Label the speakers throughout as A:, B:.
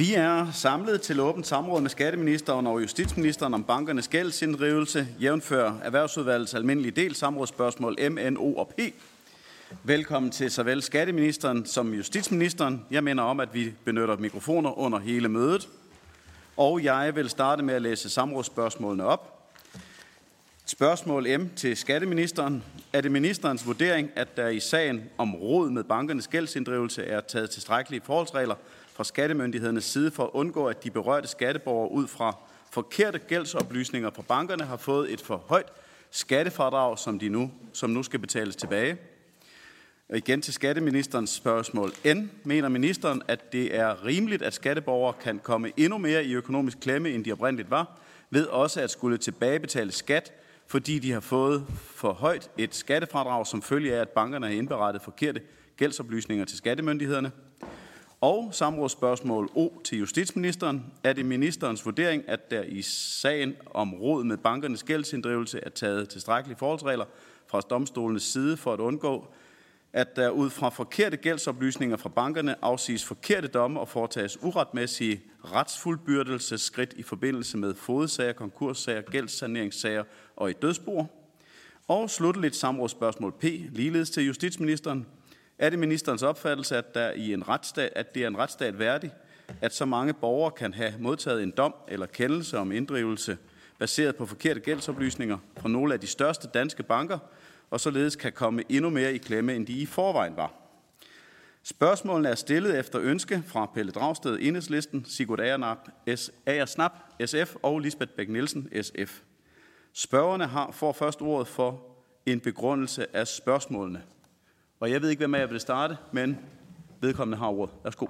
A: Vi er samlet til åbent samråd med skatteministeren og justitsministeren om bankernes gældsinddrivelse, jævnfør Erhvervsudvalgets almindelige del samrådsspørgsmål MNO og P. Velkommen til såvel skatteministeren som justitsministeren. Jeg minder om, at vi benytter mikrofoner under hele mødet. Og jeg vil starte med at læse samrådsspørgsmålene op. Spørgsmål M til skatteministeren. Er det ministerens vurdering, at der i sagen om råd med bankernes gældsinddrivelse er taget tilstrækkelige forholdsregler fra skattemyndighedernes side for at undgå, at de berørte skatteborgere ud fra forkerte gældsoplysninger fra bankerne har fået et for højt skattefradrag, som, de nu, som nu skal betales tilbage? Og igen til skatteministerens spørgsmål. N. Mener ministeren, at det er rimeligt, at skatteborgere kan komme endnu mere i økonomisk klemme, end de oprindeligt var, ved også at skulle tilbagebetale skat, fordi de har fået for højt et skattefradrag, som følge af, at bankerne har indberettet forkerte gældsoplysninger til skattemyndighederne? Og samrådsspørgsmål O til justitsministeren. Er det ministerens vurdering, at der i sagen om råd med bankernes gældsinddrivelse er taget tilstrækkelige forholdsregler fra domstolenes side for at undgå, at der ud fra forkerte gældsoplysninger fra bankerne afsiges forkerte domme og foretages uretmæssige retsfuldbyrdelseskridt i forbindelse med fodsager, konkurssager, gældssaneringssager og i dødsbord. Og slutteligt samrådsspørgsmål P, ligeledes til justitsministeren. Er det ministerens opfattelse, at, der i en retsstat, at det er en retsstat værdig, at så mange borgere kan have modtaget en dom eller kendelse om inddrivelse baseret på forkerte gældsoplysninger fra nogle af de største danske banker, og således kan komme endnu mere i klemme, end de i forvejen var. Spørgsmålene er stillet efter ønske fra Pelle Dragsted, Enhedslisten, Sigurd Agersnap, SF og Lisbeth Bæk Nielsen, SF. Spørgerne har for først ordet for en begrundelse af spørgsmålene. Og jeg ved ikke, hvem af jer vil starte, men vedkommende har ordet. Værsgo.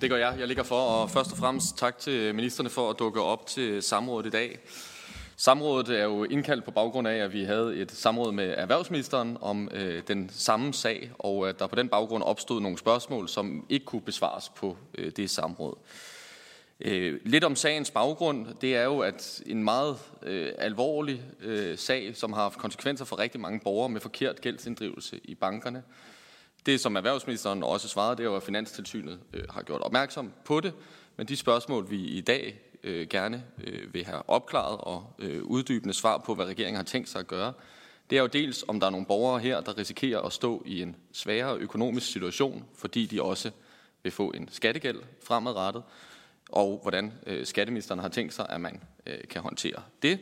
B: Det gør jeg. Jeg ligger for, og først og fremmest tak til ministerne for at dukke op til samrådet i dag. Samrådet er jo indkaldt på baggrund af, at vi havde et samråd med erhvervsministeren om øh, den samme sag, og at der på den baggrund opstod nogle spørgsmål, som ikke kunne besvares på øh, det samråd. Øh, lidt om sagens baggrund, det er jo, at en meget øh, alvorlig øh, sag, som har haft konsekvenser for rigtig mange borgere med forkert gældsinddrivelse i bankerne. Det, som erhvervsministeren også svarede, det er jo, at Finanstilsynet øh, har gjort opmærksom på det, men de spørgsmål, vi i dag øh, gerne øh, vil have opklaret og øh, uddybende svar på, hvad regeringen har tænkt sig at gøre, det er jo dels, om der er nogle borgere her, der risikerer at stå i en sværere økonomisk situation, fordi de også vil få en skattegæld fremadrettet, og hvordan øh, skatteministeren har tænkt sig, at man øh, kan håndtere det,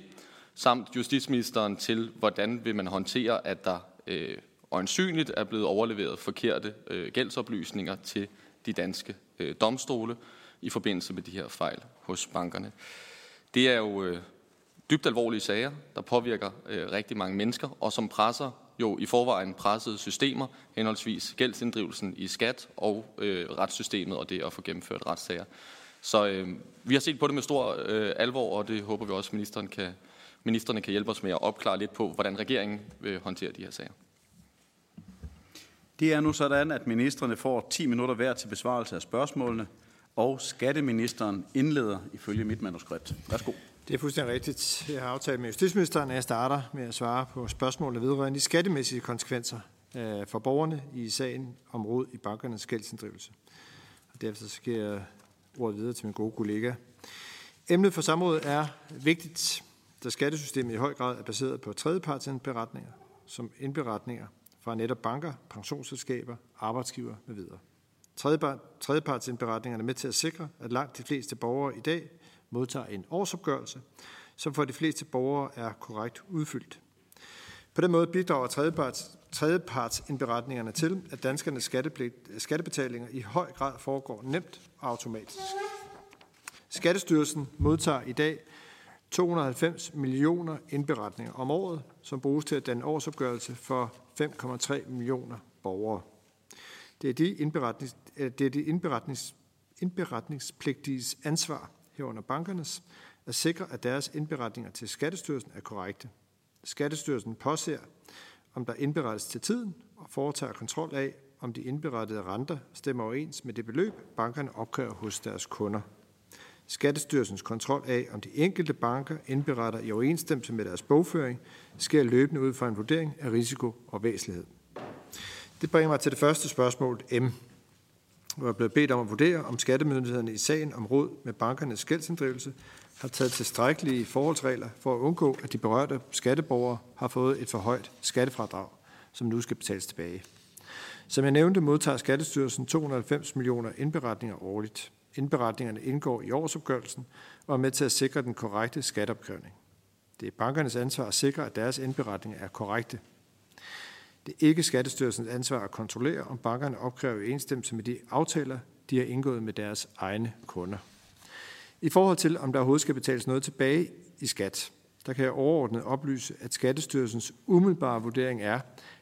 B: samt justitsministeren til, hvordan vil man håndtere, at der øh, øjensynligt er blevet overleveret forkerte øh, gældsoplysninger til de danske øh, domstole i forbindelse med de her fejl hos bankerne. Det er jo øh, dybt alvorlige sager, der påvirker øh, rigtig mange mennesker, og som presser jo i forvejen pressede systemer, henholdsvis gældsinddrivelsen i skat og øh, retssystemet og det at få gennemført retssager. Så øh, vi har set på det med stor øh, alvor, og det håber vi også, at ministeren kan, ministerne kan hjælpe os med at opklare lidt på, hvordan regeringen vil håndtere de her sager.
A: Det er nu sådan, at ministerne får 10 minutter hver til besvarelse af spørgsmålene, og skatteministeren indleder ifølge mit manuskript. Værsgo.
C: Det er fuldstændig rigtigt. Jeg har aftalt med justitsministeren, at jeg starter med at svare på spørgsmålene vedrørende de skattemæssige konsekvenser øh, for borgerne i sagen om råd i bankernes gældsinddrivelse. Og derefter skal jeg ordet videre til min gode kollega. Emnet for samrådet er vigtigt, da skattesystemet i høj grad er baseret på tredjepartsindberetninger, som indberetninger fra netop banker, pensionsselskaber, arbejdsgiver med videre. Tredjepartsindberetningerne er med til at sikre, at langt de fleste borgere i dag modtager en årsopgørelse, som for de fleste borgere er korrekt udfyldt. På den måde bidrager tredjeparts, tredjepartsindberetningerne til, at danskernes skattebetalinger i høj grad foregår nemt og automatisk. Skattestyrelsen modtager i dag 290 millioner indberetninger om året, som bruges til at danne årsopgørelse for 5,3 millioner borgere. Det er de, indberetnings, øh, det er de indberetnings, indberetningspligtiges ansvar herunder bankernes at sikre, at deres indberetninger til Skattestyrelsen er korrekte. Skattestyrelsen påser, om der indberettes til tiden, og foretager kontrol af, om de indberettede renter stemmer overens med det beløb, bankerne opkræver hos deres kunder. Skattestyrelsens kontrol af, om de enkelte banker indberetter i overensstemmelse med deres bogføring, sker løbende ud fra en vurdering af risiko og væsentlighed. Det bringer mig til det første spørgsmål, M. hvor jeg blev bedt om at vurdere, om skattemyndighederne i sagen om råd med bankernes gældsinddrivelse har taget tilstrækkelige forholdsregler for at undgå, at de berørte skatteborgere har fået et for højt skattefradrag, som nu skal betales tilbage. Som jeg nævnte, modtager Skattestyrelsen 290 millioner indberetninger årligt. Indberetningerne indgår i årsopgørelsen og er med til at sikre den korrekte skatteopkrævning. Det er bankernes ansvar at sikre, at deres indberetninger er korrekte. Det er ikke Skattestyrelsens ansvar at kontrollere, om bankerne opkræver i enstemmelse med de aftaler, de har indgået med deres egne kunder. I forhold til, om der overhovedet skal betales noget tilbage i skat, der kan jeg overordnet oplyse, at Skattestyrelsens umiddelbare vurdering er,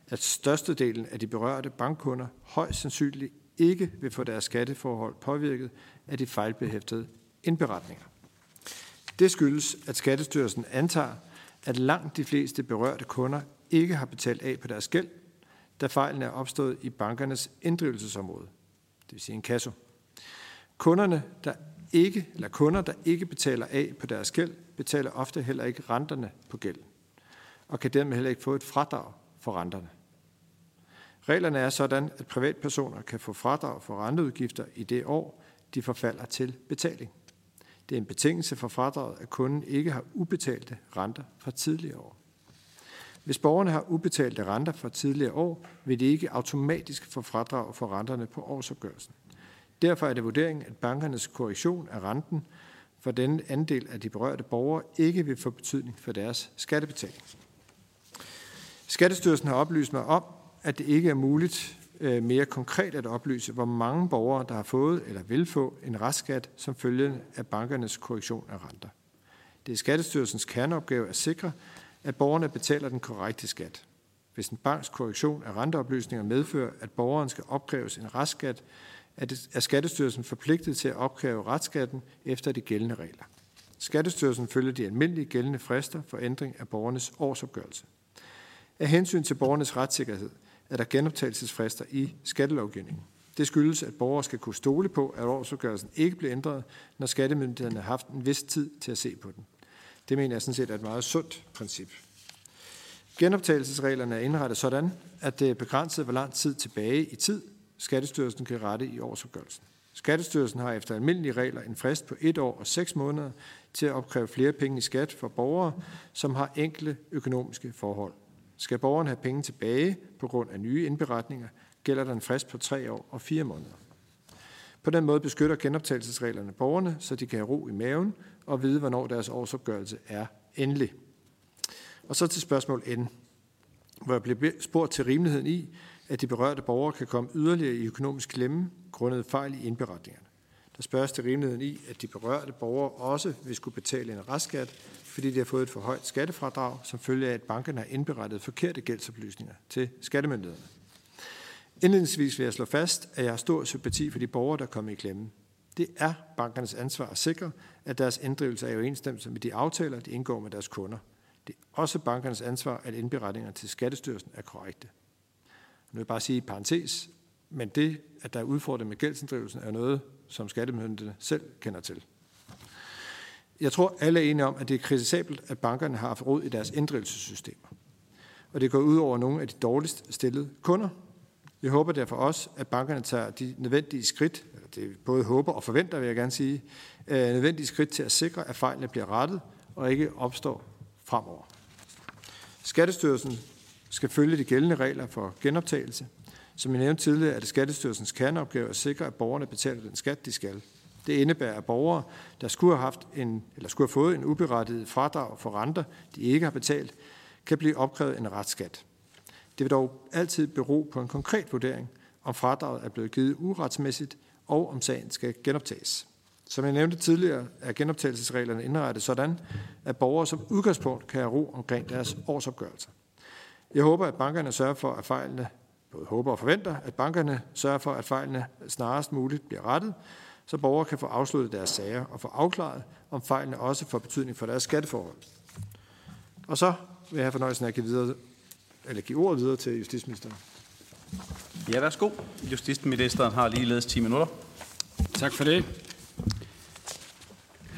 C: at størstedelen af de berørte bankkunder højst sandsynligt ikke vil få deres skatteforhold påvirket af de fejlbehæftede indberetninger. Det skyldes, at Skattestyrelsen antager, at langt de fleste berørte kunder ikke har betalt af på deres gæld, da fejlen er opstået i bankernes inddrivelsesområde, det vil sige en kasse. Kunderne, der ikke, eller kunder, der ikke betaler af på deres gæld, betaler ofte heller ikke renterne på gælden, og kan dermed heller ikke få et fradrag for renterne. Reglerne er sådan, at privatpersoner kan få fradrag for renteudgifter i det år, de forfalder til betaling. Det er en betingelse for fradraget, at kunden ikke har ubetalte renter fra tidligere år. Hvis borgerne har ubetalte renter fra tidligere år, vil de ikke automatisk få fradrag for renterne på årsopgørelsen. Derfor er det vurderingen, at bankernes korrektion af renten for denne andel af de berørte borgere ikke vil få betydning for deres skattebetaling. Skattestyrelsen har oplyst mig om, at det ikke er muligt øh, mere konkret at oplyse, hvor mange borgere, der har fået eller vil få en restskat som følge af bankernes korrektion af renter. Det er Skattestyrelsens kerneopgave at sikre, at borgerne betaler den korrekte skat. Hvis en banks korrektion af renteoplysninger medfører, at borgeren skal opkræves en restskat, er Skattestyrelsen forpligtet til at opkræve retsskatten efter de gældende regler. Skattestyrelsen følger de almindelige gældende frister for ændring af borgernes årsopgørelse. Af hensyn til borgernes retssikkerhed er der genoptagelsesfrister i skattelovgivningen. Det skyldes, at borgere skal kunne stole på, at årsopgørelsen ikke bliver ændret, når skattemyndighederne har haft en vis tid til at se på den. Det mener jeg sådan set er et meget sundt princip. Genoptagelsesreglerne er indrettet sådan, at det er begrænset, hvor lang tid tilbage i tid Skattestyrelsen kan rette i årsopgørelsen. Skattestyrelsen har efter almindelige regler en frist på et år og seks måneder til at opkræve flere penge i skat for borgere, som har enkle økonomiske forhold. Skal borgeren have penge tilbage på grund af nye indberetninger, gælder der en frist på tre år og fire måneder. På den måde beskytter genoptagelsesreglerne borgerne, så de kan have ro i maven og vide, hvornår deres årsopgørelse er endelig. Og så til spørgsmål N, hvor jeg bliver spurgt til rimeligheden i, at de berørte borgere kan komme yderligere i økonomisk klemme grundet fejl i indberetningerne. Der spørges til rimeligheden i, at de berørte borgere også vil skulle betale en restskat, fordi de har fået et for højt skattefradrag, som følge af, at bankerne har indberettet forkerte gældsoplysninger til skattemyndighederne. Indledningsvis vil jeg slå fast, at jeg har stor sympati for de borgere, der kommer i klemme. Det er bankernes ansvar at sikre, at deres inddrivelse er i overensstemmelse med de aftaler, de indgår med deres kunder. Det er også bankernes ansvar, at indberetninger til Skattestyrelsen er korrekte. Nu vil jeg bare sige i parentes, men det, at der er udfordring med gældsinddrivelsen, er noget, som skattemyndighederne selv kender til. Jeg tror, alle er enige om, at det er kritisabelt, at bankerne har haft råd i deres inddrivelsessystemer. Og det går ud over nogle af de dårligst stillede kunder. Jeg håber derfor også, at bankerne tager de nødvendige skridt, det både håber og forventer, vil jeg gerne sige, øh, nødvendige skridt til at sikre, at fejlene bliver rettet og ikke opstår fremover. Skattestyrelsen skal følge de gældende regler for genoptagelse. Som jeg nævnte tidligere, er det Skattestyrelsens kerneopgave at sikre, at borgerne betaler den skat, de skal. Det indebærer, at borgere, der skulle have, haft en, eller skulle have fået en uberettiget fradrag for renter, de ikke har betalt, kan blive opkrævet en retsskat. Det vil dog altid bero på en konkret vurdering, om fradraget er blevet givet uretsmæssigt, og om sagen skal genoptages. Som jeg nævnte tidligere, er genoptagelsesreglerne indrettet sådan, at borgere som udgangspunkt kan have ro omkring deres årsopgørelser. Jeg håber, at bankerne sørger for, at fejlene, både håber og forventer, at bankerne sørger for, at fejlene snarest muligt bliver rettet, så borgere kan få afsluttet deres sager og få afklaret, om fejlene også får betydning for deres skatteforhold. Og så vil jeg have fornøjelsen af at give, videre, eller give ordet videre til justitsministeren.
A: Ja, værsgo. Justitsministeren har ligeledes 10 minutter.
D: Tak for det.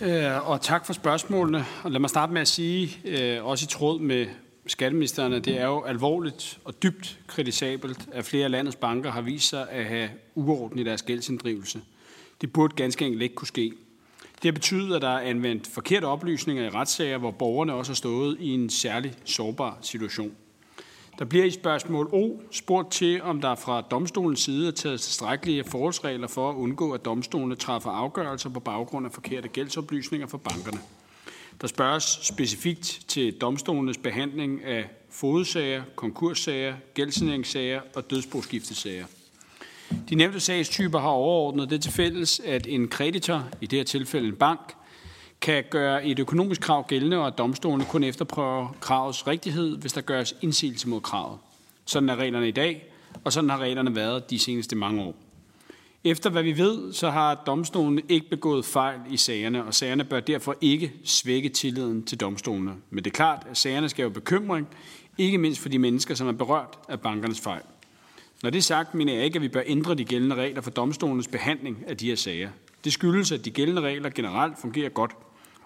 D: Øh, og tak for spørgsmålene. Og lad mig starte med at sige, øh, også i tråd med skatteministeren, at det er jo alvorligt og dybt kritisabelt, at flere af landets banker har vist sig at have uorden i deres gældsinddrivelse. Det burde ganske enkelt ikke kunne ske. Det har betydet, at der er anvendt forkerte oplysninger i retssager, hvor borgerne også har stået i en særlig sårbar situation. Der bliver i spørgsmål O spurgt til, om der fra domstolens side er taget tilstrækkelige forholdsregler for at undgå, at domstolene træffer afgørelser på baggrund af forkerte gældsoplysninger for bankerne. Der spørges specifikt til domstolenes behandling af fodsager, konkurssager, gældsaneringssager og dødsboskiftesager. De nævnte sagstyper har overordnet det til fælles, at en kreditor, i det her tilfælde en bank, kan gøre et økonomisk krav gældende, og at domstolene kun efterprøver kravets rigtighed, hvis der gøres indsigelse mod kravet. Sådan er reglerne i dag, og sådan har reglerne været de seneste mange år. Efter hvad vi ved, så har domstolene ikke begået fejl i sagerne, og sagerne bør derfor ikke svække tilliden til domstolene. Men det er klart, at sagerne skal jo bekymring, ikke mindst for de mennesker, som er berørt af bankernes fejl. Når det er sagt, mener jeg ikke, at vi bør ændre de gældende regler for domstolenes behandling af de her sager. Det skyldes, at de gældende regler generelt fungerer godt,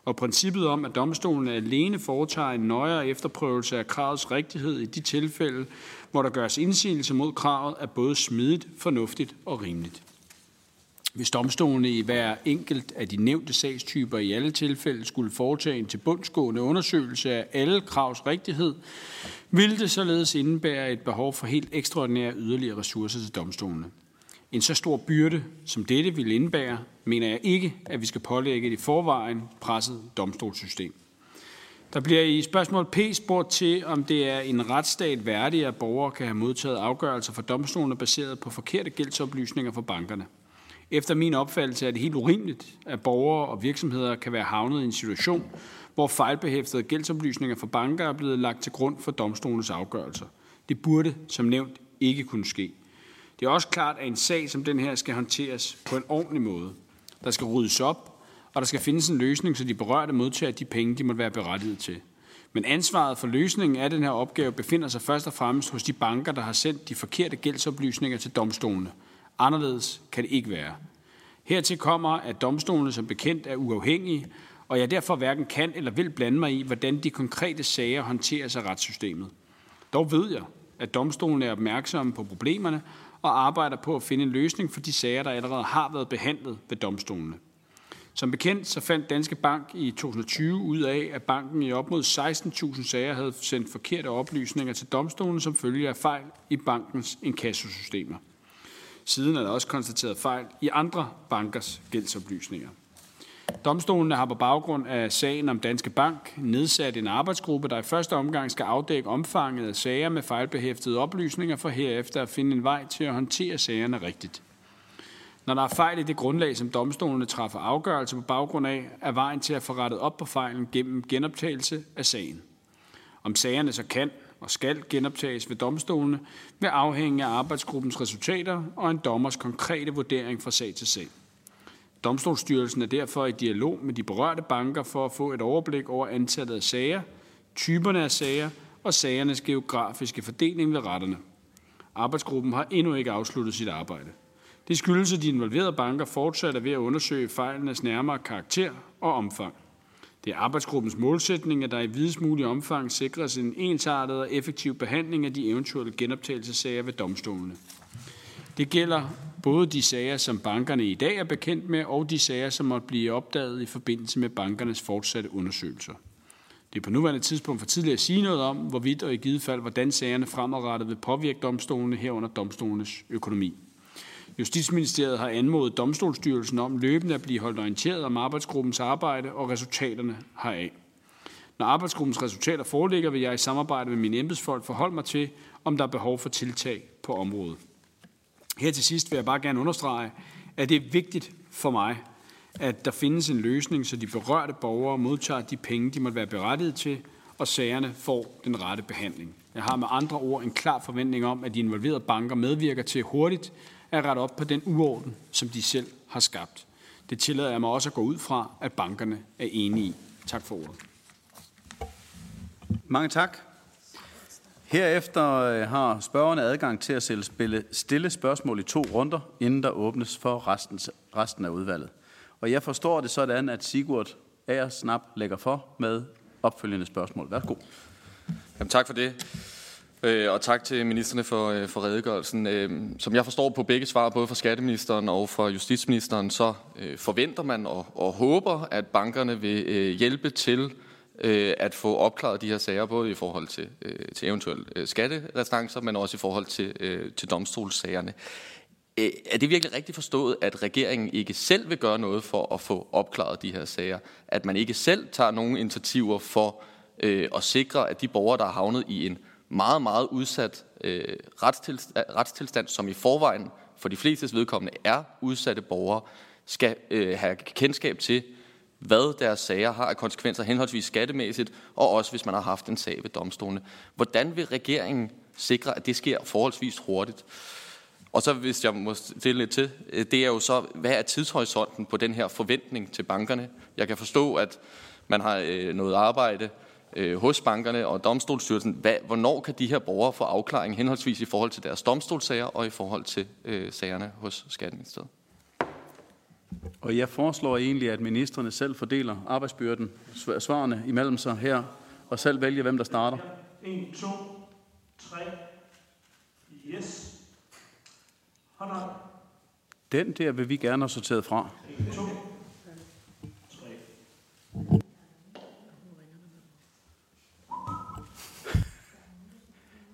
D: og princippet om, at domstolen alene foretager en nøjere efterprøvelse af kravets rigtighed i de tilfælde, hvor der gøres indsigelse mod kravet, er både smidigt, fornuftigt og rimeligt. Hvis domstolene i hver enkelt af de nævnte sagstyper i alle tilfælde skulle foretage en tilbundsgående undersøgelse af alle kravs rigtighed, ville det således indebære et behov for helt ekstraordinære yderligere ressourcer til domstolene. En så stor byrde, som dette vil indebære, mener jeg ikke, at vi skal pålægge det i forvejen presset domstolssystem. Der bliver i spørgsmål P spurgt til, om det er en retsstat værdig, at borgere kan have modtaget afgørelser fra domstolene baseret på forkerte gældsoplysninger fra bankerne. Efter min opfattelse er det helt urimeligt, at borgere og virksomheder kan være havnet i en situation, hvor fejlbehæftede gældsoplysninger fra banker er blevet lagt til grund for domstolens afgørelser. Det burde, som nævnt, ikke kunne ske. Det er også klart, at en sag som den her skal håndteres på en ordentlig måde. Der skal ryddes op, og der skal findes en løsning, så de berørte modtager de penge, de måtte være berettiget til. Men ansvaret for løsningen af den her opgave befinder sig først og fremmest hos de banker, der har sendt de forkerte gældsoplysninger til domstolene. Anderledes kan det ikke være. Hertil kommer, at domstolene som bekendt er uafhængige, og jeg derfor hverken kan eller vil blande mig i, hvordan de konkrete sager håndteres af retssystemet. Dog ved jeg, at domstolen er opmærksomme på problemerne og arbejder på at finde en løsning for de sager, der allerede har været behandlet ved domstolene. Som bekendt så fandt Danske Bank i 2020 ud af, at banken i op mod 16.000 sager havde sendt forkerte oplysninger til domstolen som følge af fejl i bankens inkassosystemer. Siden er der også konstateret fejl i andre bankers gældsoplysninger. Domstolene har på baggrund af sagen om Danske Bank nedsat en arbejdsgruppe, der i første omgang skal afdække omfanget af sager med fejlbehæftede oplysninger, for herefter at finde en vej til at håndtere sagerne rigtigt. Når der er fejl i det grundlag, som domstolene træffer afgørelse på baggrund af, er vejen til at få rettet op på fejlen gennem genoptagelse af sagen. Om sagerne så kan og skal genoptages ved domstolene, vil afhænge af arbejdsgruppens resultater og en dommers konkrete vurdering fra sag til sag. Domstolsstyrelsen er derfor i dialog med de berørte banker for at få et overblik over antallet af sager, typerne af sager og sagernes geografiske fordeling ved retterne. Arbejdsgruppen har endnu ikke afsluttet sit arbejde. Det skyldes, at de involverede banker fortsat er ved at undersøge fejlenes nærmere karakter og omfang. Det er arbejdsgruppens målsætning, at der i videst mulig omfang sikres en ensartet og effektiv behandling af de eventuelle genoptagelsesager ved domstolene. Det gælder både de sager, som bankerne i dag er bekendt med, og de sager, som måtte blive opdaget i forbindelse med bankernes fortsatte undersøgelser. Det er på nuværende tidspunkt for tidligt at sige noget om, hvorvidt og i givet fald, hvordan sagerne fremadrettet vil påvirke domstolene herunder domstolenes økonomi. Justitsministeriet har anmodet Domstolsstyrelsen om løbende at blive holdt orienteret om arbejdsgruppens arbejde og resultaterne heraf. Når arbejdsgruppens resultater foreligger, vil jeg i samarbejde med mine embedsfolk forholde mig til, om der er behov for tiltag på området. Her til sidst vil jeg bare gerne understrege, at det er vigtigt for mig, at der findes en løsning, så de berørte borgere modtager de penge, de måtte være berettiget til, og sagerne får den rette behandling. Jeg har med andre ord en klar forventning om, at de involverede banker medvirker til hurtigt at rette op på den uorden, som de selv har skabt. Det tillader jeg mig også at gå ud fra, at bankerne er enige i. Tak for ordet.
A: Mange tak. Herefter øh, har spørgerne adgang til at spille stille spørgsmål i to runder, inden der åbnes for resten, resten af udvalget. Og jeg forstår det sådan, at Sigurd Aersnap lægger for med opfølgende spørgsmål. Værsgo.
B: Jamen, tak for det. Øh, og tak til ministerne for, øh, for redegørelsen. Øh, som jeg forstår på begge svar, både fra skatteministeren og fra justitsministeren, så øh, forventer man og, og håber, at bankerne vil øh, hjælpe til øh, at få opklaret de her sager, både i forhold til, til eventuelle skatterestancer, men også i forhold til, til domstolssagerne. Er det virkelig rigtigt forstået, at regeringen ikke selv vil gøre noget for at få opklaret de her sager? At man ikke selv tager nogen initiativer for at sikre, at de borgere, der er havnet i en meget, meget udsat øh, retstilstand, øh, retstilstand, som i forvejen for de flestes vedkommende er udsatte borgere, skal øh, have kendskab til, hvad deres sager har af konsekvenser henholdsvis skattemæssigt, og også hvis man har haft en sag ved domstolene. Hvordan vil regeringen sikre, at det sker forholdsvis hurtigt? Og så hvis jeg må stille lidt til, øh, det er jo så, hvad er tidshorisonten på den her forventning til bankerne? Jeg kan forstå, at man har øh, noget arbejde øh, hos bankerne og domstolsstyrelsen. Hvad, hvornår kan de her borgere få afklaring henholdsvis i forhold til deres domstolsager og i forhold til øh, sagerne hos Skatteministeriet?
A: Og jeg foreslår egentlig, at ministerne selv fordeler arbejdsbyrden, svarene imellem sig her, og selv vælger, hvem der starter. 1, 2, 3, yes. Hånd Den der vil vi gerne have sorteret fra. 1, 2,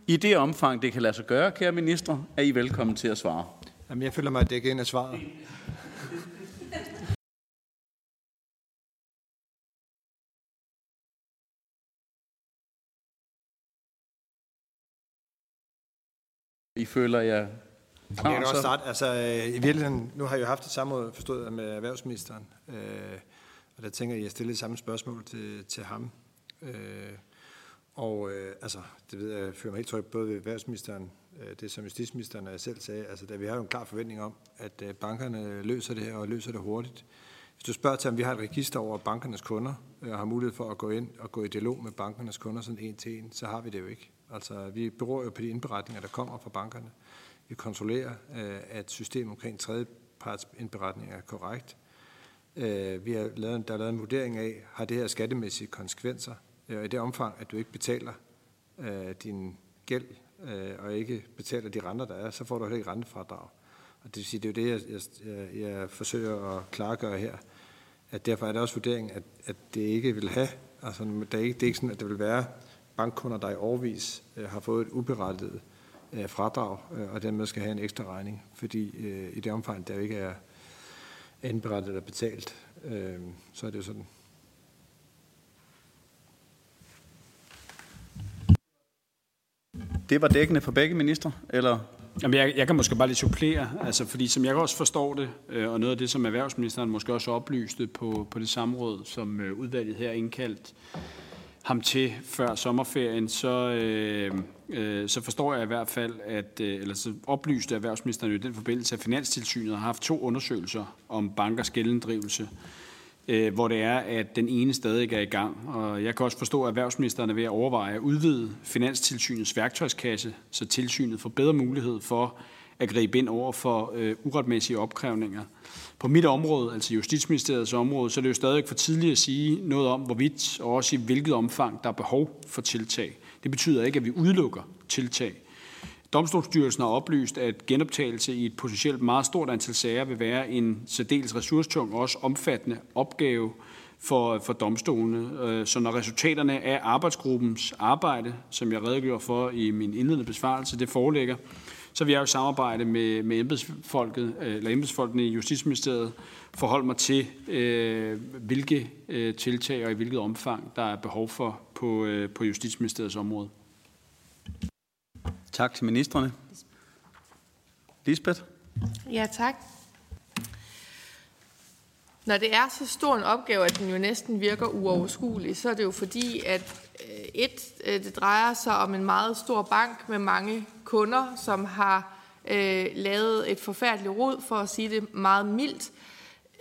A: I det omfang, det kan lade sig gøre, kære minister, er I velkommen til at svare.
C: Jamen, jeg føler mig dækket ind af svaret.
A: I føler jer
C: klar, jeg kan også starte. Altså, i virkeligheden, nu har jeg jo haft et samråd forstået med erhvervsministeren, øh, og der tænker jeg, at jeg stiller samme spørgsmål til, til ham. Øh, og øh, altså, det ved jeg, jeg føler mig helt tryg både ved erhvervsministeren, øh, det som justitsministeren og jeg selv sagde, altså der vi har jo en klar forventning om, at øh, bankerne løser det her og løser det hurtigt. Hvis du spørger til, om vi har et register over bankernes kunder, øh, og har mulighed for at gå ind og gå i dialog med bankernes kunder sådan en til en, så har vi det jo ikke. Altså, vi beror jo på de indberetninger, der kommer fra bankerne. Vi kontrollerer, øh, at systemet omkring tredjepartsindberetninger er korrekt. Øh, vi har lavet, der er lavet en vurdering af, har det her skattemæssige konsekvenser? Og i det omfang, at du ikke betaler øh, din gæld, øh, og ikke betaler de renter, der er, så får du heller ikke rentefradrag. Og det vil sige, det er jo det, jeg, jeg, jeg forsøger at klargøre her. At derfor er det også vurderingen, at, at det ikke vil have, altså det er ikke, det er ikke sådan, at det vil være bankkunder, der i årvis øh, har fået et uberettiget øh, fradrag, øh, og dermed skal have en ekstra regning, fordi øh, i det omfang, der ikke er indberettet eller betalt, øh, så er det jo sådan.
A: Det var dækkende for begge minister, eller?
D: Jamen, jeg, jeg kan måske bare lige supplere, altså, fordi som jeg også forstår det, øh, og noget af det, som erhvervsministeren måske også oplyste på, på det samråd, som øh, udvalget her indkaldt ham til før sommerferien, så, øh, øh, så forstår jeg i hvert fald, at, øh, eller så oplyste erhvervsministeren jo i den forbindelse, at Finanstilsynet har haft to undersøgelser om bankers gældendrivelse øh, Øh, hvor det er, at den ene stadig er i gang. Og jeg kan også forstå, at erhvervsministeren er ved at overveje at udvide Finanstilsynets værktøjskasse, så tilsynet får bedre mulighed for at gribe ind over for øh, uretmæssige opkrævninger. På mit område, altså Justitsministeriets område, så er det jo stadig for tidligt at sige noget om, hvorvidt og også i hvilket omfang der er behov for tiltag. Det betyder ikke, at vi udelukker tiltag. Domstolsstyrelsen har oplyst, at genoptagelse i et potentielt meget stort antal sager vil være en særdeles ressourcetung og også omfattende opgave for, for domstolene. Øh, så når resultaterne af arbejdsgruppens arbejde, som jeg redegjorde for i min indledende besvarelse, det foreligger, så vil jeg jo samarbejde med, med embedsfolket, øh, eller embedsfolkene i Justitsministeriet forholde mig til, øh, hvilke øh, tiltag og i hvilket omfang, der er behov for på, øh, på Justitsministeriets område.
A: Tak til ministerne. Lisbeth?
E: Ja, tak. Når det er så stor en opgave, at den jo næsten virker uoverskuelig, så er det jo fordi, at øh, et, øh, det drejer sig om en meget stor bank med mange kunder, som har øh, lavet et forfærdeligt rod, for at sige det meget mildt.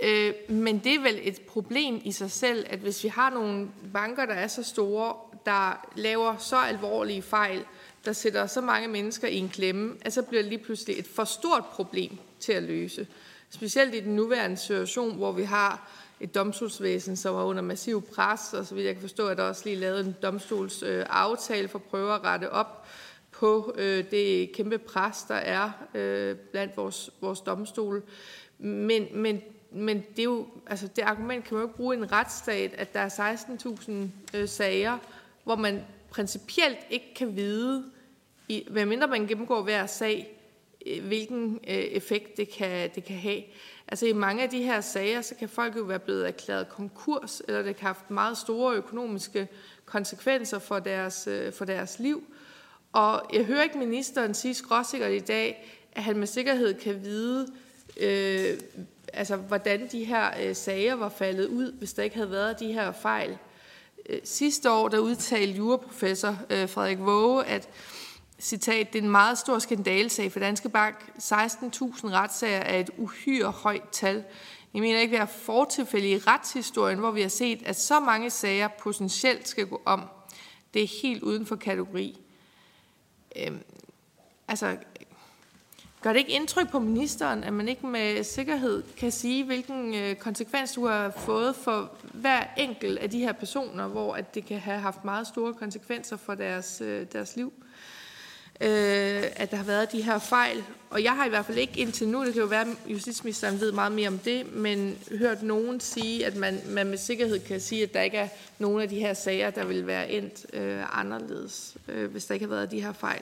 E: Øh, men det er vel et problem i sig selv, at hvis vi har nogle banker, der er så store, der laver så alvorlige fejl, der sætter så mange mennesker i en klemme, at så bliver det lige pludselig et for stort problem til at løse. Specielt i den nuværende situation, hvor vi har et domstolsvæsen, som er under massiv pres, og så vidt jeg kan forstå, at der også lige lavet en domstolsaftale for at prøve at rette op på øh, det kæmpe pres, der er øh, blandt vores, vores domstole. Men, men, men det, er jo, altså det argument kan man jo ikke bruge i en retsstat, at der er 16.000 øh, sager, hvor man principielt ikke kan vide, i, mindre man gennemgår hver sag, øh, hvilken øh, effekt det kan, det kan have. Altså i mange af de her sager, så kan folk jo være blevet erklæret konkurs, eller det kan have haft meget store økonomiske konsekvenser for deres, øh, for deres liv. Og jeg hører ikke ministeren sige skråsikkert i dag, at han med sikkerhed kan vide, øh, altså, hvordan de her øh, sager var faldet ud, hvis der ikke havde været de her fejl. Øh, sidste år der udtalte juraprofessor øh, Frederik Våge, at citat, det er en meget stor skandalsag for Danske Bank. 16.000 retssager er et uhyre højt tal. Jeg mener ikke, at vi har fortilfælde i retshistorien, hvor vi har set, at så mange sager potentielt skal gå om. Det er helt uden for kategori. Øhm, altså, gør det ikke indtryk på ministeren, at man ikke med sikkerhed kan sige, hvilken øh, konsekvens du har fået for hver enkelt af de her personer, hvor at det kan have haft meget store konsekvenser for deres, øh, deres liv? øh, at der har været de her fejl. Og jeg har i hvert fald ikke indtil nu, det kan jo være, at justitsministeren ved meget mere om det, men hørt nogen sige, at man, man med sikkerhed kan sige, at der ikke er nogen af de her sager, der vil være endt øh, anderledes, øh, hvis der ikke har været de her fejl.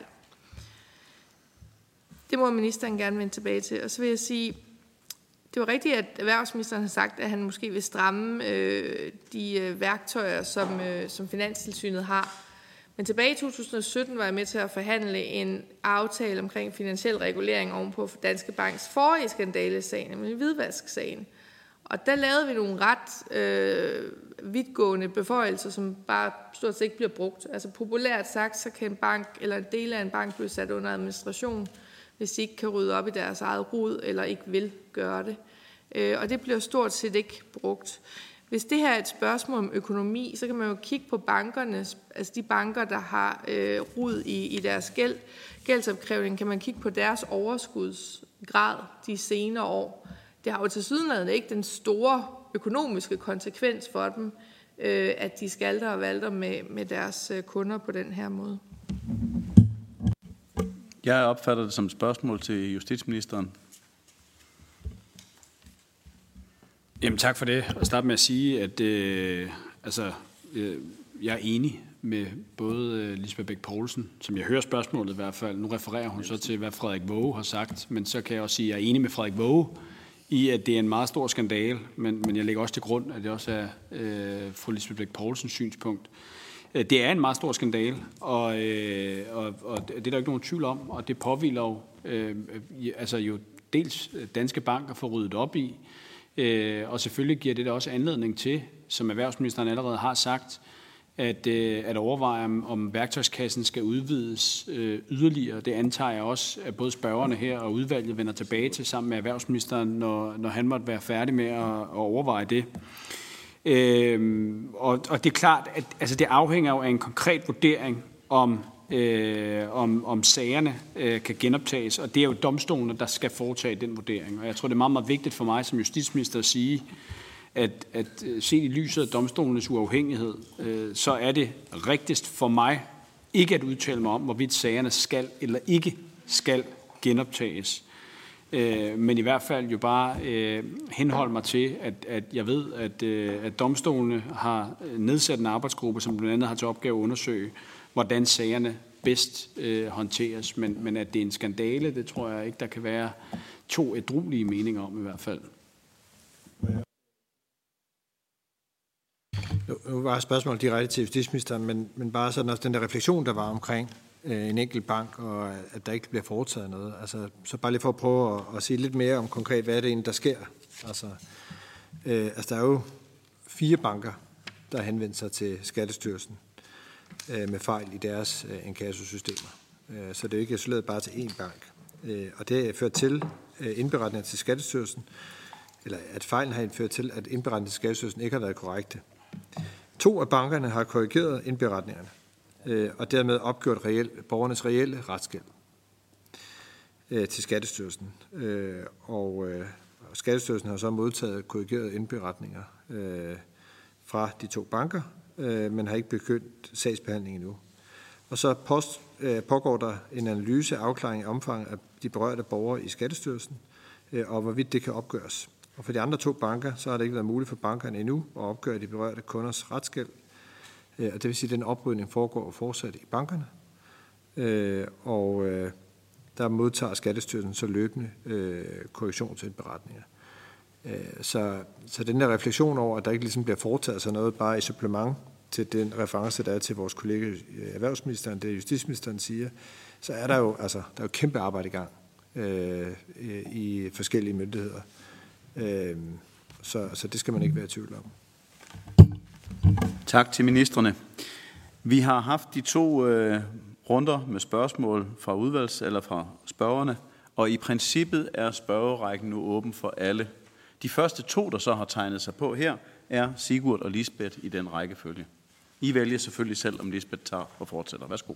E: Det må ministeren gerne vende tilbage til. Og så vil jeg sige, det var rigtigt, at erhvervsministeren har sagt, at han måske vil stramme øh, de øh, værktøjer, som, øh, som Finanstilsynet har men tilbage i 2017 var jeg med til at forhandle en aftale omkring finansiel regulering ovenpå Danske Banks forrige skandalesag, nemlig hvidvasksagen. Og der lavede vi nogle ret øh, vidtgående beføjelser, som bare stort set ikke bliver brugt. Altså populært sagt, så kan en bank eller en del af en bank blive sat under administration, hvis de ikke kan rydde op i deres eget rod eller ikke vil gøre det. Øh, og det bliver stort set ikke brugt. Hvis det her er et spørgsmål om økonomi, så kan man jo kigge på bankerne, altså de banker, der har øh, rod i, i deres gæld, gældsopkrævning, kan man kigge på deres overskudsgrad de senere år. Det har jo til sydenlandet ikke den store økonomiske konsekvens for dem, øh, at de skalter og valter med, med deres øh, kunder på den her måde.
A: Jeg opfatter det som et spørgsmål til justitsministeren.
D: Jamen tak for det. Og starte med at sige, at øh, altså, øh, jeg er enig med både øh, Lisbeth Bæk Poulsen, som jeg hører spørgsmålet i hvert fald. Nu refererer hun så til, hvad Frederik Våge har sagt, men så kan jeg også sige, at jeg er enig med Frederik Våge i, at det er en meget stor skandale, men, men jeg lægger også til grund, at det også er øh, fru Lisbeth Bæk Poulsens synspunkt. Øh, Øh, det er en meget stor skandale, og, øh, og, og det er der ikke nogen tvivl om, og det påviler jo, øh, altså jo dels danske banker får ryddet op i, Øh, og selvfølgelig giver det da også anledning til, som erhvervsministeren allerede har sagt, at, øh, at overveje, om, om værktøjskassen skal udvides øh, yderligere. Det antager jeg også, at både spørgerne her og udvalget vender tilbage til sammen med erhvervsministeren, når, når han måtte være færdig med at, at overveje det. Øhm, og, og det er klart, at altså det afhænger jo af en konkret vurdering, om øh, om, om sagerne øh, kan genoptages, og det er jo domstolene, der skal foretage den vurdering. Og jeg tror, det er meget, meget vigtigt for mig som justitsminister at sige, at, at øh, set i lyset af domstolenes uafhængighed, øh, så er det rigtigst for mig ikke at udtale mig om, hvorvidt sagerne skal eller ikke skal genoptages. Øh, men i hvert fald jo bare øh, henholde mig til, at, at jeg ved, at, øh, at domstolene har øh, nedsat en arbejdsgruppe, som blandt andet har til opgave at undersøge, hvordan sagerne bedst øh, håndteres. Men, men at det er en skandale, det tror jeg ikke, der kan være to ædruelige meninger om i hvert fald.
C: Nu var spørgsmål direkte til justitsministeren, men, men bare sådan også den der refleksion, der var omkring øh, en enkelt bank, og at der ikke bliver foretaget noget. Altså, så bare lige for at prøve at, at sige lidt mere om konkret, hvad er det egentlig, der sker. Altså, øh, altså, der er jo fire banker, der har henvendt sig til Skattestyrelsen øh, med fejl i deres øh, inkassosystemer. Øh, så det er jo ikke isoleret bare til én bank. Øh, og det har ført til øh, indberetninger til Skattestyrelsen, eller at fejlen har ført til, at indberetningen til Skattestyrelsen ikke har været korrekte. To af bankerne har korrigeret indberetningerne. Øh, og dermed opgjort reel, borgernes reelle retsgæld øh, til Skattestyrelsen. Øh, og Skattestyrelsen har så modtaget korrigerede indberetninger fra de to banker, men har ikke begyndt sagsbehandling endnu. Og så post, pågår der en analyse og afklaring af omfang af de berørte borgere i Skattestyrelsen, og hvorvidt det kan opgøres. Og for de andre to banker, så har det ikke været muligt for bankerne endnu at opgøre de berørte kunders retsgæld. Øh, og det vil sige, at den oprydning foregår fortsat i bankerne. Øh, og øh, der modtager Skattestyrelsen så løbende korrektionsindberetninger. Så, så den der refleksion over, at der ikke ligesom bliver foretaget sig noget bare i supplement til den reference, der er til vores kollega erhvervsministeren, det justitsministeren siger, så er der jo, altså, der er jo kæmpe arbejde i gang øh, i forskellige myndigheder. Øh, så, så det skal man ikke være i tvivl om.
A: Tak til ministerne. Vi har haft de to øh, runder med spørgsmål fra udvalgs- eller fra spørgerne, og i princippet er spørgerækken nu åben for alle. De første to, der så har tegnet sig på her, er Sigurd og Lisbeth i den rækkefølge. I vælger selvfølgelig selv, om Lisbeth tager og fortsætter. Værsgo.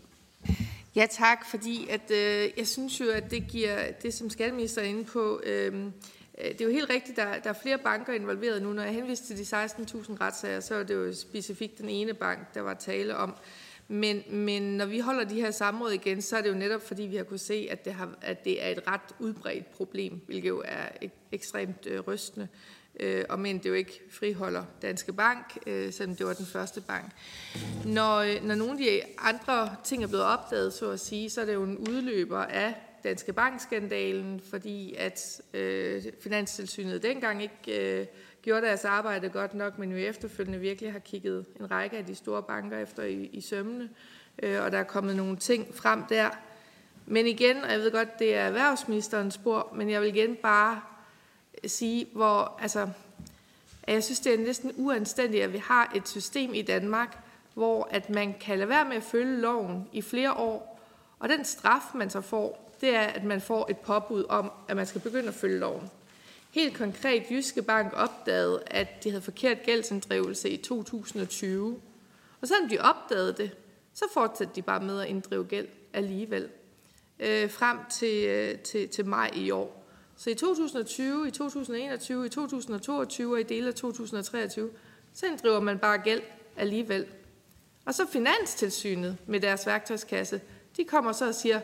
E: Ja, tak, fordi at, øh, jeg synes jo, at det giver det, som skatteminister er inde på, øh, Øh, det er jo helt rigtigt, der, der er flere banker involveret nu. Når jeg henviste til de 16.000 retssager, så er det jo specifikt den ene bank, der var tale om. Men, men når vi holder de her samråd igen, så er det jo netop fordi, vi har kunne se, at det, har, at det er et ret udbredt problem, hvilket jo er ek, ekstremt øh, rystende. Øh, og men det jo ikke friholder Danske Bank, øh, selvom det var den første bank. Når, øh, når nogle af de andre ting er blevet opdaget, så at sige, så er det jo en udløber af Danske Bank-skandalen, fordi at øh, Finanstilsynet dengang ikke øh, gjorde deres arbejde godt nok, men jo efterfølgende virkelig har kigget en række af de store banker efter i, i sømmene, øh, og der er kommet nogle ting frem der. Men igen, og jeg ved godt, det er erhvervsministerens spor, men jeg vil igen bare sige, hvor, altså, jeg synes, det er næsten uanstændigt, at vi har et system i Danmark, hvor at man kan lade være med at følge loven i flere år, og den straf, man så får, det er, at man får et påbud om, at man skal begynde at følge loven. Helt konkret, Jyske Bank opdagede, at de havde forkert gældsinddrivelse i 2020. Og selvom de opdagede det, så fortsatte de bare med at inddrive gæld alligevel. Øh, frem til, øh, til, til maj i år. Så i 2020, i 2021, i 2022 og i dele af 2023, så inddriver man bare gæld alligevel. Og så Finanstilsynet med deres værktøjskasse, de kommer så og siger,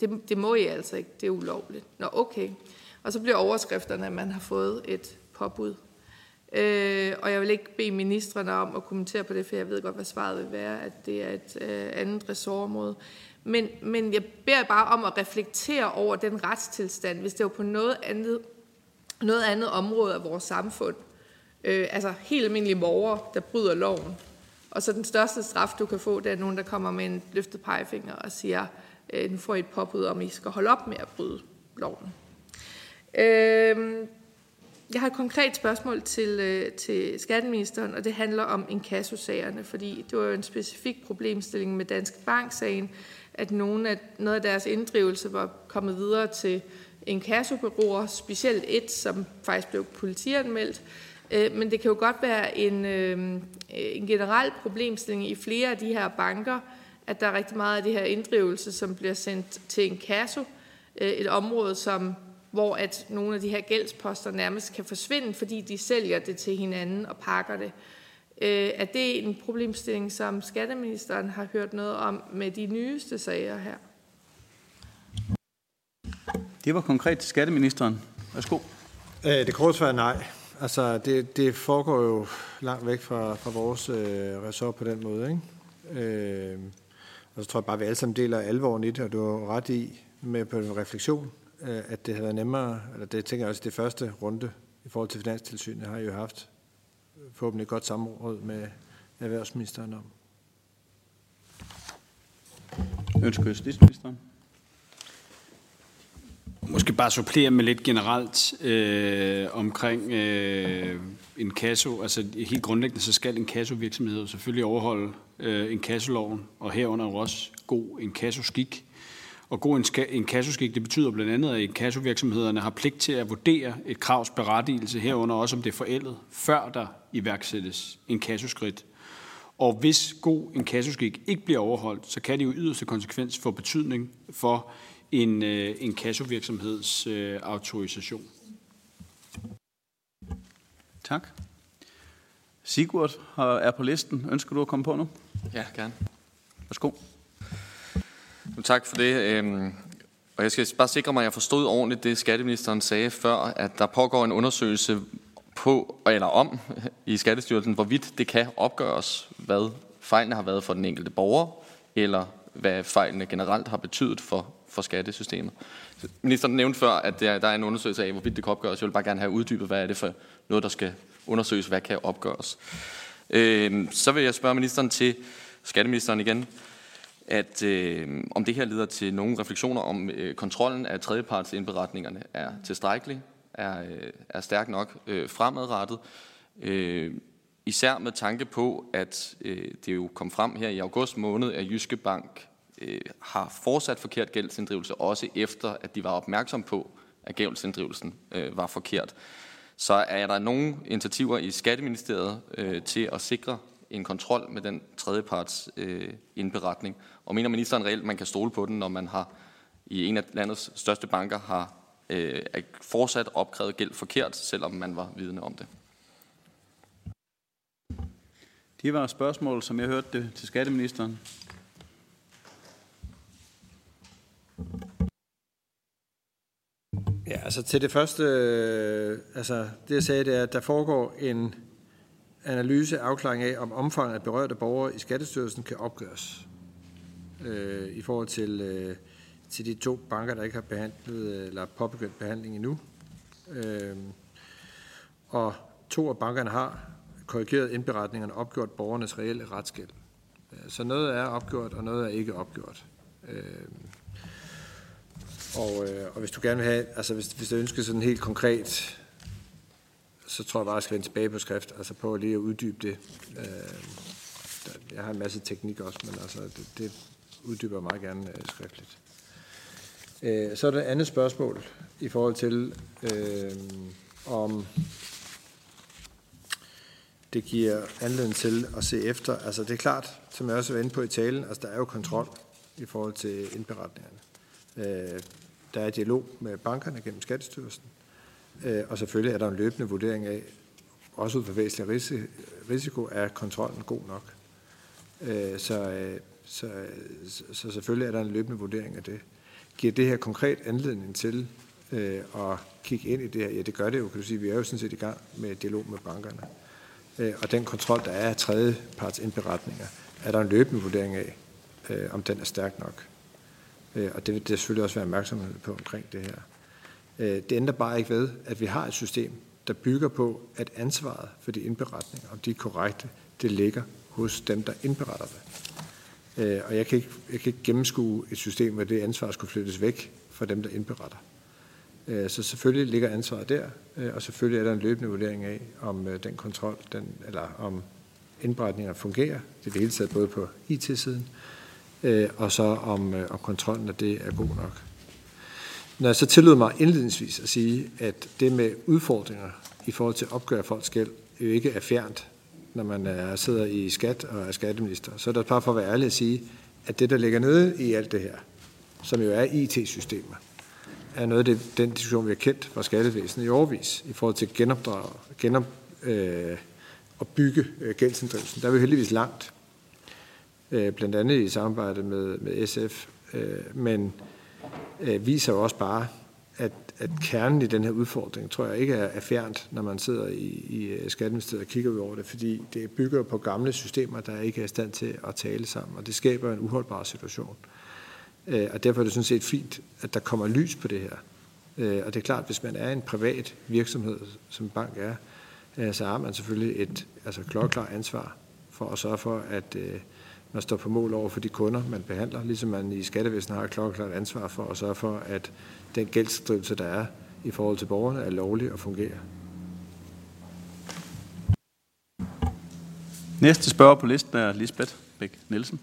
E: det, det må I altså ikke, det er ulovligt. Nå, okay. Og så bliver overskrifterne, at man har fået et påbud. Øh, og jeg vil ikke bede ministerne om at kommentere på det, for jeg ved godt, hvad svaret vil være, at det er et øh, andet ressortområde. Men, men jeg beder bare om at reflektere over den retstilstand, hvis det var på noget andet, noget andet område af vores samfund. Øh, altså helt almindelige borgere, der bryder loven. Og så den største straf, du kan få, det er nogen, der kommer med en løftet pegefinger og siger, øh, nu får I et påbud om, at I skal holde op med at bryde loven. Øh, jeg har et konkret spørgsmål til, øh, til skatteministeren, og det handler om inkassosagerne, fordi det var jo en specifik problemstilling med Danske Bank-sagen, at nogle af, noget af deres inddrivelse var kommet videre til inkassobureauer, specielt et, som faktisk blev politianmeldt. Øh, men det kan jo godt være en, øh, en generel problemstilling i flere af de her banker, at der er rigtig meget af det her inddrivelse, som bliver sendt til inkasso, øh, et område, som hvor at nogle af de her gældsposter nærmest kan forsvinde, fordi de sælger det til hinanden og pakker det. Øh, er det en problemstilling, som skatteministeren har hørt noget om med de nyeste sager her?
A: Det var konkret til skatteministeren. Værsgo.
C: Øh, det korte svar er nej. Altså, det, det foregår jo langt væk fra, fra vores øh, ressort på den måde. Ikke? Øh, og så tror jeg bare, at vi alle sammen deler alvoren i det, og du har ret i med på en refleksion, øh, at det havde været nemmere, eller det tænker jeg også, det første runde i forhold til Finanstilsynet har I jo haft forhåbentlig et godt samråd med erhvervsministeren om.
A: Ønsker justitsministeren?
D: Måske bare supplere med lidt generelt øh, omkring øh, en kasso. Altså helt grundlæggende, så skal en kassovirksomhed selvfølgelig overholde øh, en kassoloven, og herunder også god en kassoskik. Og god en kassoskik, det betyder blandt andet, at kassovirksomhederne har pligt til at vurdere et kravs berettigelse herunder også, om det er forældet, før der iværksættes en kassoskridt. Og hvis god en kassoskik ikke bliver overholdt, så kan det jo yderste konsekvens få betydning for en, øh, en kassovirksomheds øh, autorisation.
A: Tak. Sigurd er på listen. Ønsker du at komme på nu?
B: Ja, gerne.
A: Værsgo.
B: Tak for det. Øhm, og jeg skal bare sikre mig, at jeg forstod ordentligt det, skatteministeren sagde før, at der pågår en undersøgelse på, eller om i Skattestyrelsen, hvorvidt det kan opgøres, hvad fejlene har været for den enkelte borger, eller hvad fejlene generelt har betydet for, for skattesystemet. Ministeren nævnte før, at der, der er en undersøgelse af, hvorvidt det kan opgøres. Jeg vil bare gerne have uddybet, hvad er det for noget, der skal undersøges, hvad kan opgøres. Øh, så vil jeg spørge ministeren til, skatteministeren igen, at øh, om det her leder til nogle refleksioner om øh, kontrollen af tredjepartsindberetningerne er tilstrækkelig, er, øh, er stærk nok øh, fremadrettet. Øh, især med tanke på, at øh, det jo kom frem her i august måned, at Jyske Bank øh, har fortsat forkert gældsinddrivelse, også efter at de var opmærksom på, at gældsinddrivelsen øh, var forkert. Så er der nogle initiativer i Skatteministeriet øh, til at sikre en kontrol med den tredjeparts øh, indberetning? Og mener ministeren reelt, at man kan stole på den, når man har i en af landets største banker har øh, fortsat opkrævet gæld forkert, selvom man var vidne om det?
A: Det var spørgsmål, som jeg hørte det til skatteministeren.
C: Ja, altså til det første, øh, altså det jeg sagde, det er, at der foregår en analyse afklaring af, om omfanget af berørte borgere i Skattestyrelsen kan opgøres øh, i forhold til, øh, til de to banker, der ikke har behandlet øh, eller påbegyndt behandling endnu. Øh, og to af bankerne har korrigeret indberetningerne og opgjort borgernes reelle retsgæld. Så noget er opgjort, og noget er ikke opgjort. Øh, og, øh, og hvis du gerne vil have, altså hvis, hvis du ønsker sådan helt konkret, så tror jeg bare, at jeg skal vende tilbage på skrift, altså på lige at uddybe det. Øh, jeg har en masse teknik også, men altså det, det uddyber jeg meget gerne øh, skriftligt. Øh, så er der et andet spørgsmål i forhold til, øh, om det giver anledning til at se efter. Altså det er klart, som jeg også var inde på i talen, altså der er jo kontrol i forhold til indberetningerne. Øh, der er dialog med bankerne gennem Skattestyrelsen, øh, og selvfølgelig er der en løbende vurdering af, også ud fra væsentlig risiko, er kontrollen god nok. Øh, så, øh, så, øh, så selvfølgelig er der en løbende vurdering af det. Giver det her konkret anledning til at kigge ind i det her? Ja, det gør det jo, kan du sige. Vi er jo sådan set i gang med dialog med bankerne. Og den kontrol, der er af tredjeparts indberetninger, er der en løbende vurdering af, om den er stærk nok. Øh, og det vil der selvfølgelig også være opmærksomhed på omkring det her. Øh, det ændrer bare ikke ved, at vi har et system, der bygger på, at ansvaret for de indberetninger, om de er korrekte, det ligger hos dem, der indberetter det. Øh, og jeg kan ikke, jeg kan ikke gennemskue et system, hvor det ansvar skulle flyttes væk fra dem, der indberetter. Øh, så selvfølgelig ligger ansvaret der, og selvfølgelig er der en løbende vurdering af, om den kontrol, den, eller om indberetninger fungerer. Det er det hele taget både på IT-siden, øh, og så om, øh, om kontrollen af det er god nok. Når jeg så tillod mig indledningsvis at sige, at det med udfordringer i forhold til at opgøre folks gæld jo ikke er fjernt, når man er, sidder i skat og er skatteminister, så er det bare for at være ærlig at sige, at det, der ligger nede i alt det her, som jo er IT-systemer, er noget af det, den diskussion, vi har kendt fra skattevæsenet i årvis i forhold til genopdrag, genop, øh, at bygge øh, gældsinddrivelsen. Der er vi heldigvis langt. Øh, blandt andet i samarbejde med, med SF, øh, men øh, viser jo også bare, at, at kernen i den her udfordring, tror jeg ikke er, er fjernt, når man sidder i, i øh, Skatteministeriet og kigger ud over det, fordi det bygger på gamle systemer, der ikke er i stand til at tale sammen, og det skaber en uholdbar situation. Øh, og derfor er det sådan set fint, at der kommer lys på det her. Øh, og det er klart, hvis man er en privat virksomhed, som bank er, så har man selvfølgelig et altså klokklart ansvar for at sørge for, at, man står på mål over for de kunder, man behandler, ligesom man i skattevæsenet har et klokkeklart ansvar for at sørge for, at den gældsdrivelse, der er i forhold til borgerne, er lovlig og fungerer.
A: Næste spørger på listen er Lisbeth Bæk Nielsen.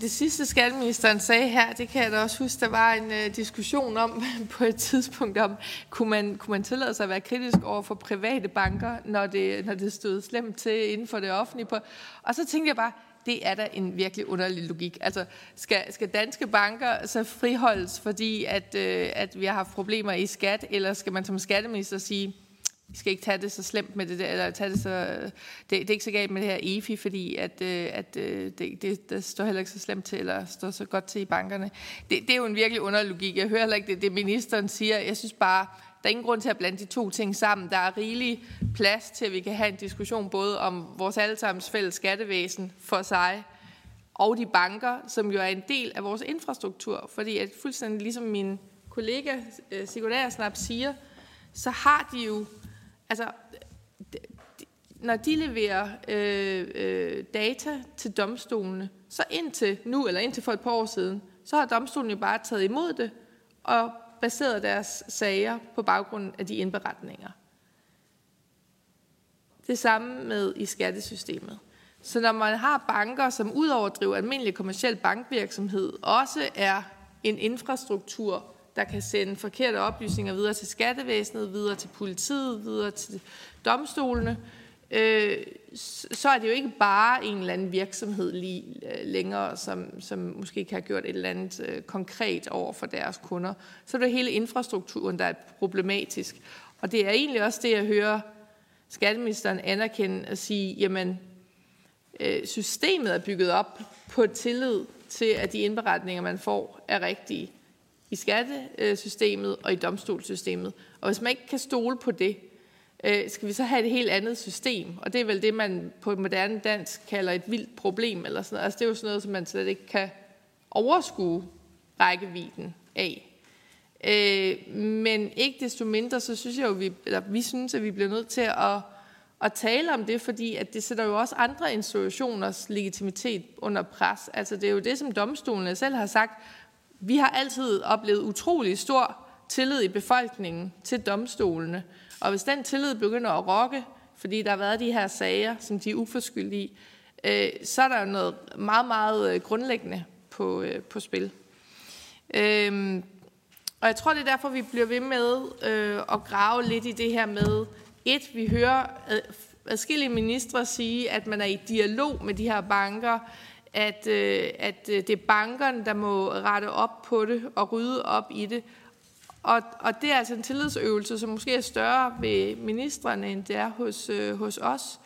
E: Det sidste skatteministeren sagde her, det kan jeg da også huske, der var en øh, diskussion om på et tidspunkt om, kunne man, kunne man tillade sig at være kritisk over for private banker, når det, når det stod slemt til inden for det offentlige. På. Og så tænkte jeg bare, det er da en virkelig underlig logik. Altså, skal, skal danske banker så friholdes, fordi at, øh, at vi har haft problemer i skat, eller skal man som skatteminister sige, i skal ikke tage det så slemt med det der, eller tage det så, det, det er ikke så galt med det her EFI, fordi at, øh, at øh, det, det, det står heller ikke så slemt til, eller står så godt til i bankerne. Det, det er jo en virkelig underlig logik. Jeg hører heller ikke det, det ministeren siger. Jeg synes bare, der er ingen grund til at blande de to ting sammen. Der er rigelig plads til, at vi kan have en diskussion både om vores allesammens fælles skattevæsen for sig, og de banker, som jo er en del af vores infrastruktur. Fordi at fuldstændig ligesom min kollega øh, Sigurd Aersnap siger, så har de jo, altså, når de leverer øh, øh, data til domstolene, så indtil nu, eller indtil for et par år siden, så har domstolen jo bare taget imod det og baseret deres sager på baggrund af de indberetninger. Det samme med i skattesystemet. Så når man har banker, som udover at drive almindelig kommersiel bankvirksomhed, også er en infrastruktur, der kan sende forkerte oplysninger videre til skattevæsenet, videre til politiet, videre til domstolene, øh, så er det jo ikke bare en eller anden virksomhed lige øh, længere, som, som måske kan har gjort et eller andet øh, konkret over for deres kunder. Så er det hele infrastrukturen, der er problematisk. Og det er egentlig også det, jeg hører skatteministeren anerkende og sige, jamen, øh, systemet er bygget op på tillid til, at de indberetninger, man får, er rigtige i skattesystemet og i domstolssystemet. Og hvis man ikke kan stole på det, øh, skal vi så have et helt andet system? Og det er vel det, man på moderne dansk kalder et vildt problem. Eller sådan noget. Altså, det er jo sådan noget, som man slet ikke kan overskue rækkevidden af. Øh, men ikke desto mindre, så synes jeg jo, vi, eller vi synes, at vi bliver nødt til at, at tale om det, fordi at det sætter jo også andre institutioners legitimitet under pres. Altså det er jo det, som domstolene selv har sagt. Vi har altid oplevet utrolig stor tillid i befolkningen til domstolene. Og hvis den tillid begynder at rokke, fordi der har været de her sager, som de er uforskyldige, øh, så er der jo noget meget, meget øh, grundlæggende på, øh, på spil. Øh, og jeg tror, det er derfor, vi bliver ved med øh, at grave lidt i det her med, et, vi hører adskillige ministre sige, at man er i dialog med de her banker, at, øh, at øh, det er bankerne, der må rette op på det og rydde op i det. Og, og det er altså en tillidsøvelse, som måske er større ved ministerne, end det er hos, øh, hos os.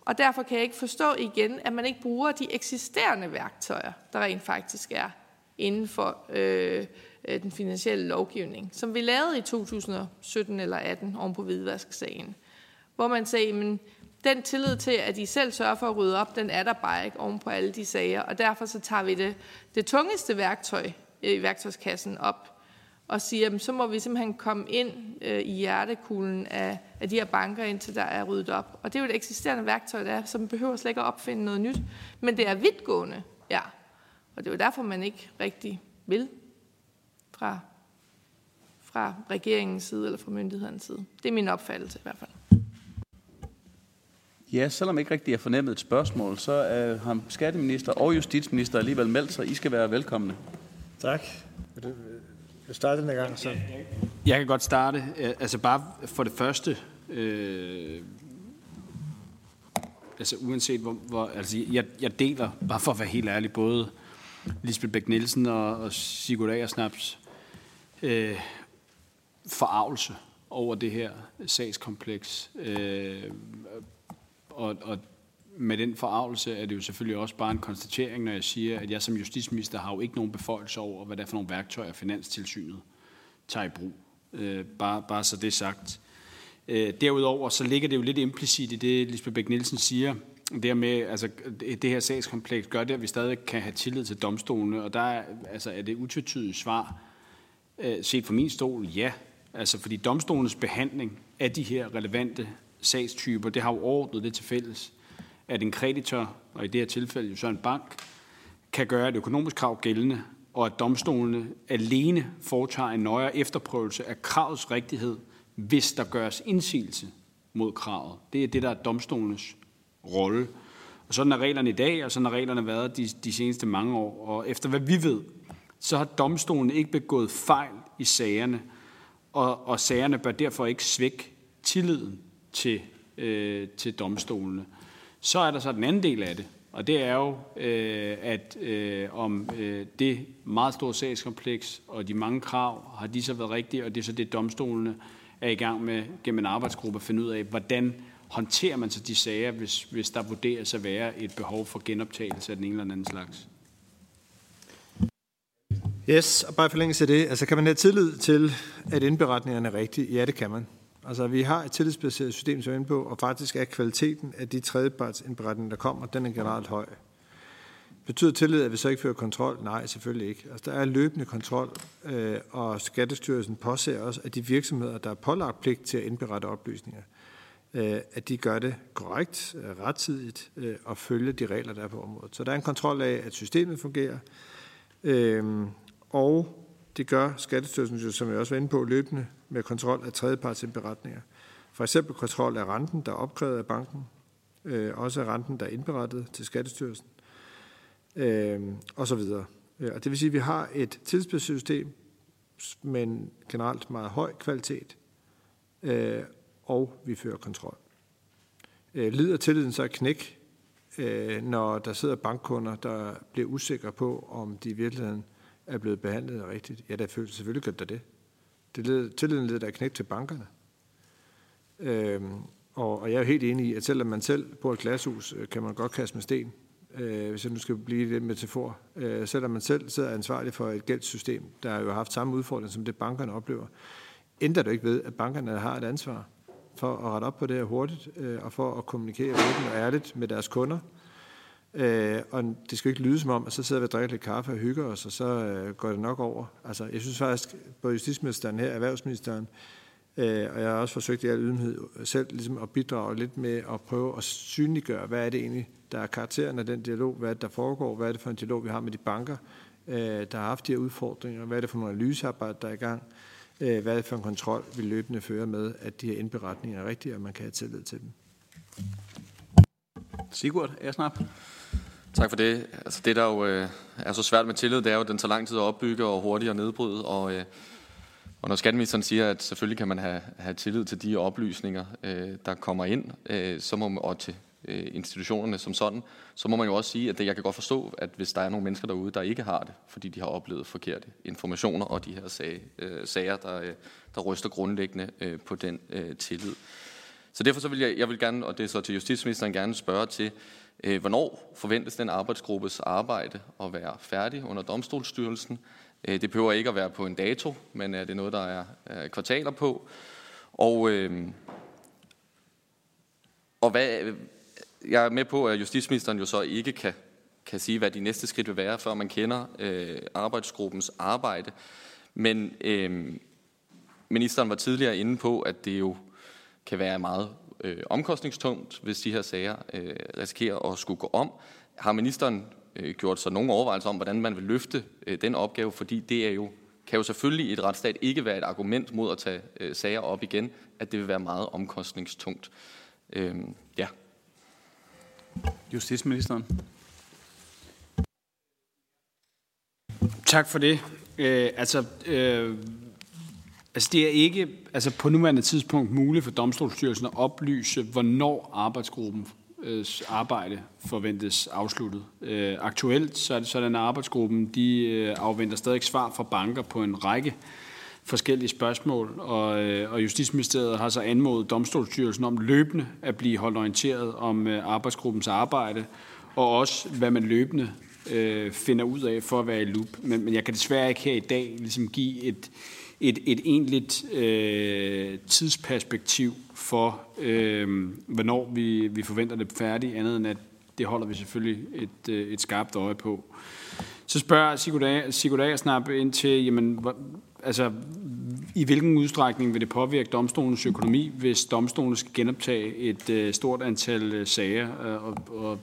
E: Og derfor kan jeg ikke forstå igen, at man ikke bruger de eksisterende værktøjer, der rent faktisk er inden for øh, øh den finansielle lovgivning, som vi lavede i 2017 eller 18 oven på hvidvasksagen. Hvor man sagde, men den tillid til, at I selv sørger for at rydde op, den er der bare ikke oven på alle de sager. Og derfor så tager vi det, det tungeste værktøj i værktøjskassen op og siger, at så må vi simpelthen komme ind øh, i hjertekuglen af, af de her banker, indtil der er ryddet op. Og det er jo et eksisterende værktøj, der er, som behøver slet ikke at opfinde noget nyt. Men det er vidtgående, ja. Og det er jo derfor, man ikke rigtig vil fra, fra regeringens side eller fra myndighedens side. Det er min opfattelse i hvert fald.
A: Ja, selvom ikke rigtig er fornemmet et spørgsmål, så er har skatteminister og justitsminister alligevel meldt sig. I skal være velkomne.
C: Tak vil starte den gang? Så.
D: Jeg kan godt starte. Altså bare for det første, øh, altså uanset hvor, hvor altså jeg, jeg deler, bare for at være helt ærlig, både Lisbeth Bæk Nielsen og, og Sigurd Agersnaps øh, forarvelse over det her sagskompleks. Øh, og, og med den forarvelse er det jo selvfølgelig også bare en konstatering, når jeg siger, at jeg som justitsminister har jo ikke nogen beføjelse over, hvad det er for nogle værktøjer, Finanstilsynet tager i brug. Øh, bare, bare så det sagt. Øh, derudover så ligger det jo lidt implicit i det, Lisbeth Bæk Nielsen siger, det med, altså det her sagskompleks gør det, at vi stadig kan have tillid til domstolene, og der er, altså, er det utvetydigt svar, øh, set fra min stol, ja. Altså fordi domstolenes behandling af de her relevante sagstyper, det har jo ordnet det til fælles, at en kreditor, og i det her tilfælde så en bank, kan gøre et økonomisk krav gældende, og at domstolene alene foretager en nøjere efterprøvelse af kravets rigtighed, hvis der gøres indsigelse mod kravet. Det er det, der er domstolenes rolle. Og sådan er reglerne i dag, og sådan har reglerne været de, de seneste mange år. Og efter hvad vi ved, så har domstolen ikke begået fejl i sagerne, og, og sagerne bør derfor ikke svække tilliden til, øh, til domstolene. Så er der så den anden del af det, og det er jo, øh, at øh, om øh, det meget store sagskompleks og de mange krav, har de så været rigtige, og det er så det, domstolene er i gang med gennem en arbejdsgruppe at finde ud af, hvordan håndterer man så de sager, hvis, hvis der vurderes at være et behov for genoptagelse af den ene eller anden slags?
C: Yes, og bare forlængelse af det, altså kan man have tillid til, at indberetningerne er rigtige? Ja, det kan man. Altså, vi har et tillidsbaseret system, som er inde på, og faktisk er kvaliteten af de tredjepartsindberetninger, der kommer, den er generelt høj. Betyder tillid, at vi så ikke fører kontrol? Nej, selvfølgelig ikke. Altså, der er løbende kontrol, øh, og Skattestyrelsen påser også, at de virksomheder, der er pålagt pligt til at indberette oplysninger, øh, at de gør det korrekt, rettidigt øh, og følger de regler, der er på området. Så der er en kontrol af, at systemet fungerer, øh, og det gør Skattestyrelsen, som jeg også var inde på, løbende med kontrol af tredjepartsindberetninger. For eksempel kontrol af renten, der er opkrævet af banken, øh, også af renten, der er indberettet til Skattestyrelsen, øh, og så videre. Øh, og det vil sige, at vi har et tidsbaseret men med generelt meget høj kvalitet, øh, og vi fører kontrol. Øh, lider tilliden så knæk, øh, når der sidder bankkunder, der bliver usikre på, om de i virkeligheden er blevet behandlet rigtigt? Ja, der selvfølgelig gør der det. det led, tilliden leder der knæk til bankerne. Øhm, og, og jeg er helt enig i, at selvom man selv bor i et glashus, øh, kan man godt kaste med sten, øh, hvis jeg nu skal blive lidt metafor. Øh, selvom man selv sidder ansvarlig for et gældssystem, der har jo haft samme udfordring, som det bankerne oplever, ændrer det ikke ved, at bankerne har et ansvar for at rette op på det her hurtigt, øh, og for at kommunikere åbent og ærligt med deres kunder, Øh, Øh, og det skal ikke lyde som om, at så sidder vi og drikker lidt kaffe og hygger os, og så øh, går det nok over. Altså, jeg synes faktisk, både justitsministeren her, erhvervsministeren, øh, og jeg har også forsøgt i al ydmyghed selv ligesom at bidrage lidt med at prøve at synliggøre, hvad er det egentlig, der er karakteren af den dialog, hvad er det, der foregår, hvad er det for en dialog, vi har med de banker, øh, der har haft de her udfordringer, hvad er det for nogle analysearbejde, der er i gang, øh, hvad er det for en kontrol, vi løbende fører med, at de her indberetninger er rigtige, og man kan have tillid til dem.
A: Sigurd Ersnap.
B: Tak for det. Altså det, der jo øh, er så svært med tillid, det er jo, at den tager lang tid at opbygge og hurtigt at nedbryde. Og, øh, og når skatteministeren siger, at selvfølgelig kan man have, have tillid til de oplysninger, øh, der kommer ind, øh, så må man, og til øh, institutionerne som sådan, så må man jo også sige, at det, jeg kan godt forstå, at hvis der er nogle mennesker derude, der ikke har det, fordi de har oplevet forkerte informationer og de her sag, øh, sager, der, øh, der ryster grundlæggende øh, på den øh, tillid. Så derfor så vil jeg, jeg vil gerne, og det er så til justitsministeren gerne spørge til, Øh, hvornår forventes den arbejdsgruppes arbejde at være færdig under domstolsstyrelsen? Øh, det behøver ikke at være på en dato, men øh, er det noget, der er kvartaler på? Og, og hvad, jeg er med på, at justitsministeren jo så ikke kan, kan sige, hvad de næste skridt vil være, før man kender øh, arbejdsgruppens arbejde. Men øh, ministeren var tidligere inde på, at det jo kan være meget øh, omkostningstungt, hvis de her sager øh, risikerer at skulle gå om. Har ministeren øh, gjort sig nogle overvejelser om, hvordan man vil løfte øh, den opgave? Fordi det er jo, kan jo selvfølgelig i et retsstat ikke være et argument mod at tage øh, sager op igen, at det vil være meget omkostningstungt. Øh, ja.
A: Justitsministeren.
D: Tak for det. Øh, altså, øh, Altså det er ikke altså på nuværende tidspunkt muligt for Domstolsstyrelsen at oplyse, hvornår arbejdsgruppens øh, arbejde forventes afsluttet. Øh, aktuelt så er det sådan, at arbejdsgruppen de øh, afventer stadig svar fra banker på en række forskellige spørgsmål, og, øh, og Justitsministeriet har så anmodet Domstolsstyrelsen om løbende at blive holdt orienteret om øh, arbejdsgruppens arbejde, og også hvad man løbende øh, finder ud af for at være i loop. Men, men jeg kan desværre ikke her i dag ligesom give et, et, et egentligt øh, tidsperspektiv for, øh, hvornår vi, vi forventer det færdigt, andet end at det holder vi selvfølgelig et, øh, et skarpt øje på. Så spørger Sigurd Agersnap ind til, jamen, hvor, altså, i hvilken udstrækning vil det påvirke domstolens økonomi, hvis domstolen skal genoptage et øh, stort antal øh, sager? Og, og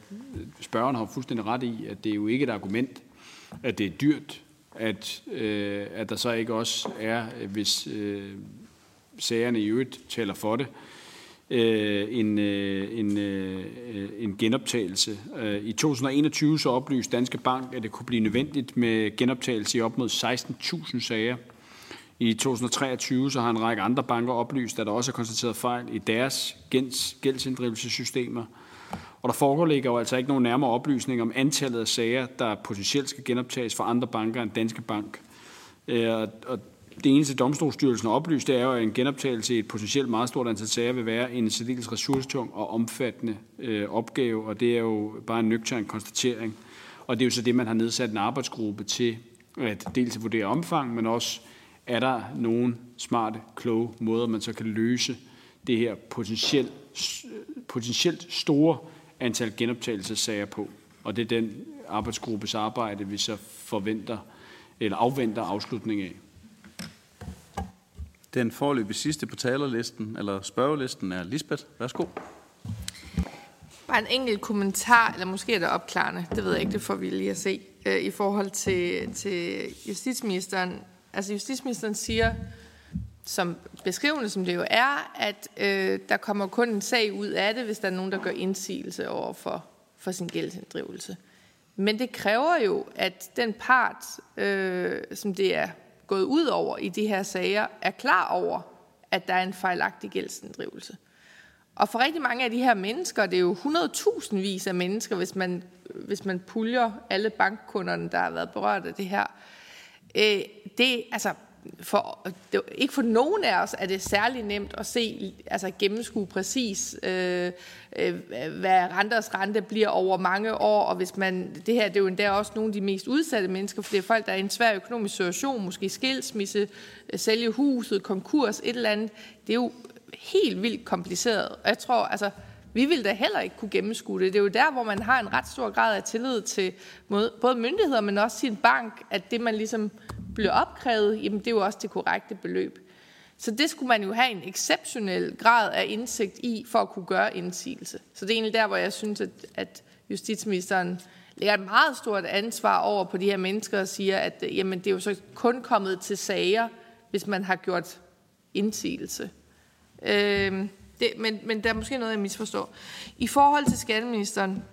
D: spørgeren har fuldstændig ret i, at det er jo ikke et argument, at det er dyrt at, øh, at der så ikke også er, hvis øh, sagerne i øvrigt taler for det, øh, en, øh, en, øh, en genoptagelse. Øh, I 2021 så oplyste Danske Bank, at det kunne blive nødvendigt med genoptagelse i op mod 16.000 sager. I 2023 så har en række andre banker oplyst, at der også er konstateret fejl i deres gældsinddrivelsessystemer. Og der foreligger jo altså ikke nogen nærmere oplysning om antallet af sager, der potentielt skal genoptages for andre banker end Danske Bank. Øh, og det eneste domstolsstyrelsen har oplyst, det er jo, at en genoptagelse i et potentielt meget stort antal sager vil være en særdeles ressourcetung og omfattende øh, opgave, og det er jo bare en nøgtern konstatering. Og det er jo så det, man har nedsat en arbejdsgruppe til at dels at vurdere omfang, men også er der nogle smarte, kloge måder, man så kan løse det her potentielt, potentielt store antal genoptagelsessager på. Og det er den arbejdsgruppes arbejde, vi så forventer eller afventer afslutning af.
A: Den forløbige sidste på talerlisten, eller spørgelisten, er Lisbeth. Værsgo.
E: Bare en enkelt kommentar, eller måske er det opklarende, det ved jeg ikke, det får vi lige at se, øh, i forhold til, til justitsministeren. Altså justitsministeren siger, som beskrivende som det jo er, at øh, der kommer kun en sag ud af det, hvis der er nogen, der gør indsigelse over for, for sin gældsinddrivelse. Men det kræver jo, at den part, øh, som det er gået ud over i de her sager, er klar over, at der er en fejlagtig gældsinddrivelse. Og for rigtig mange af de her mennesker, det er jo 100.000 vis af mennesker, hvis man, hvis man puljer alle bankkunderne, der har været berørt af det her. Øh, det, altså, for, ikke for nogen af os er det særlig nemt at se, altså gennemskue præcis, øh, øh, hvad renters rente bliver over mange år, og hvis man, det her det er jo endda også nogle af de mest udsatte mennesker, for det er folk, der er i en svær økonomisk situation, måske skilsmisse, øh, sælge huset, konkurs, et eller andet. Det er jo helt vildt kompliceret, og jeg tror, altså, vi vil da heller ikke kunne gennemskue det. Det er jo der, hvor man har en ret stor grad af tillid til både myndigheder, men også sin bank, at det, man ligesom bliver opkrævet, jamen det er jo også det korrekte beløb. Så det skulle man jo have en exceptionel grad af indsigt i, for at kunne gøre indsigelse. Så det er egentlig der, hvor jeg synes, at, at justitsministeren lægger et meget stort ansvar over på de her mennesker og siger, at jamen, det er jo så kun kommet til sager, hvis man har gjort indsigelse. Øh, det, men, men der er måske noget, jeg misforstår. I forhold til skatteministeren,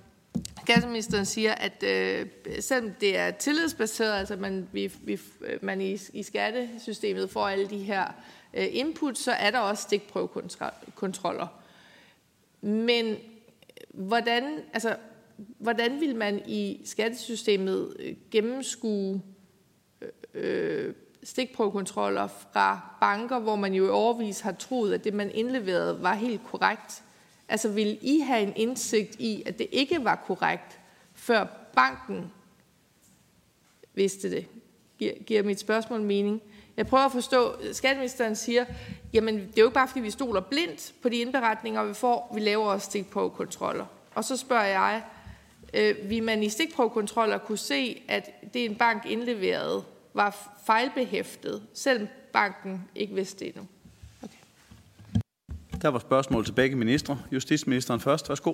E: Skatteministeren siger, at øh, selvom det er tillidsbaseret, altså man, vi, vi, man i, i skattesystemet får alle de her øh, input, så er der også stikprøvekontroller. Men hvordan, altså, hvordan vil man i skattesystemet øh, gennemskue øh, øh stikprøvekontroller fra banker, hvor man jo i overvis har troet, at det, man indleverede, var helt korrekt? Altså vil I have en indsigt i, at det ikke var korrekt, før banken vidste det? Giver, giver mit spørgsmål mening? Jeg prøver at forstå, skatteministeren siger, jamen det er jo ikke bare, fordi vi stoler blindt på de indberetninger, vi får, vi laver også stikprøvekontroller. Og så spørger jeg, øh, vil man i stikprøvekontroller kunne se, at det en bank indleverede var fejlbehæftet, selvom banken ikke vidste det endnu?
A: Der var spørgsmål til begge ministre. Justitsministeren først. Værsgo.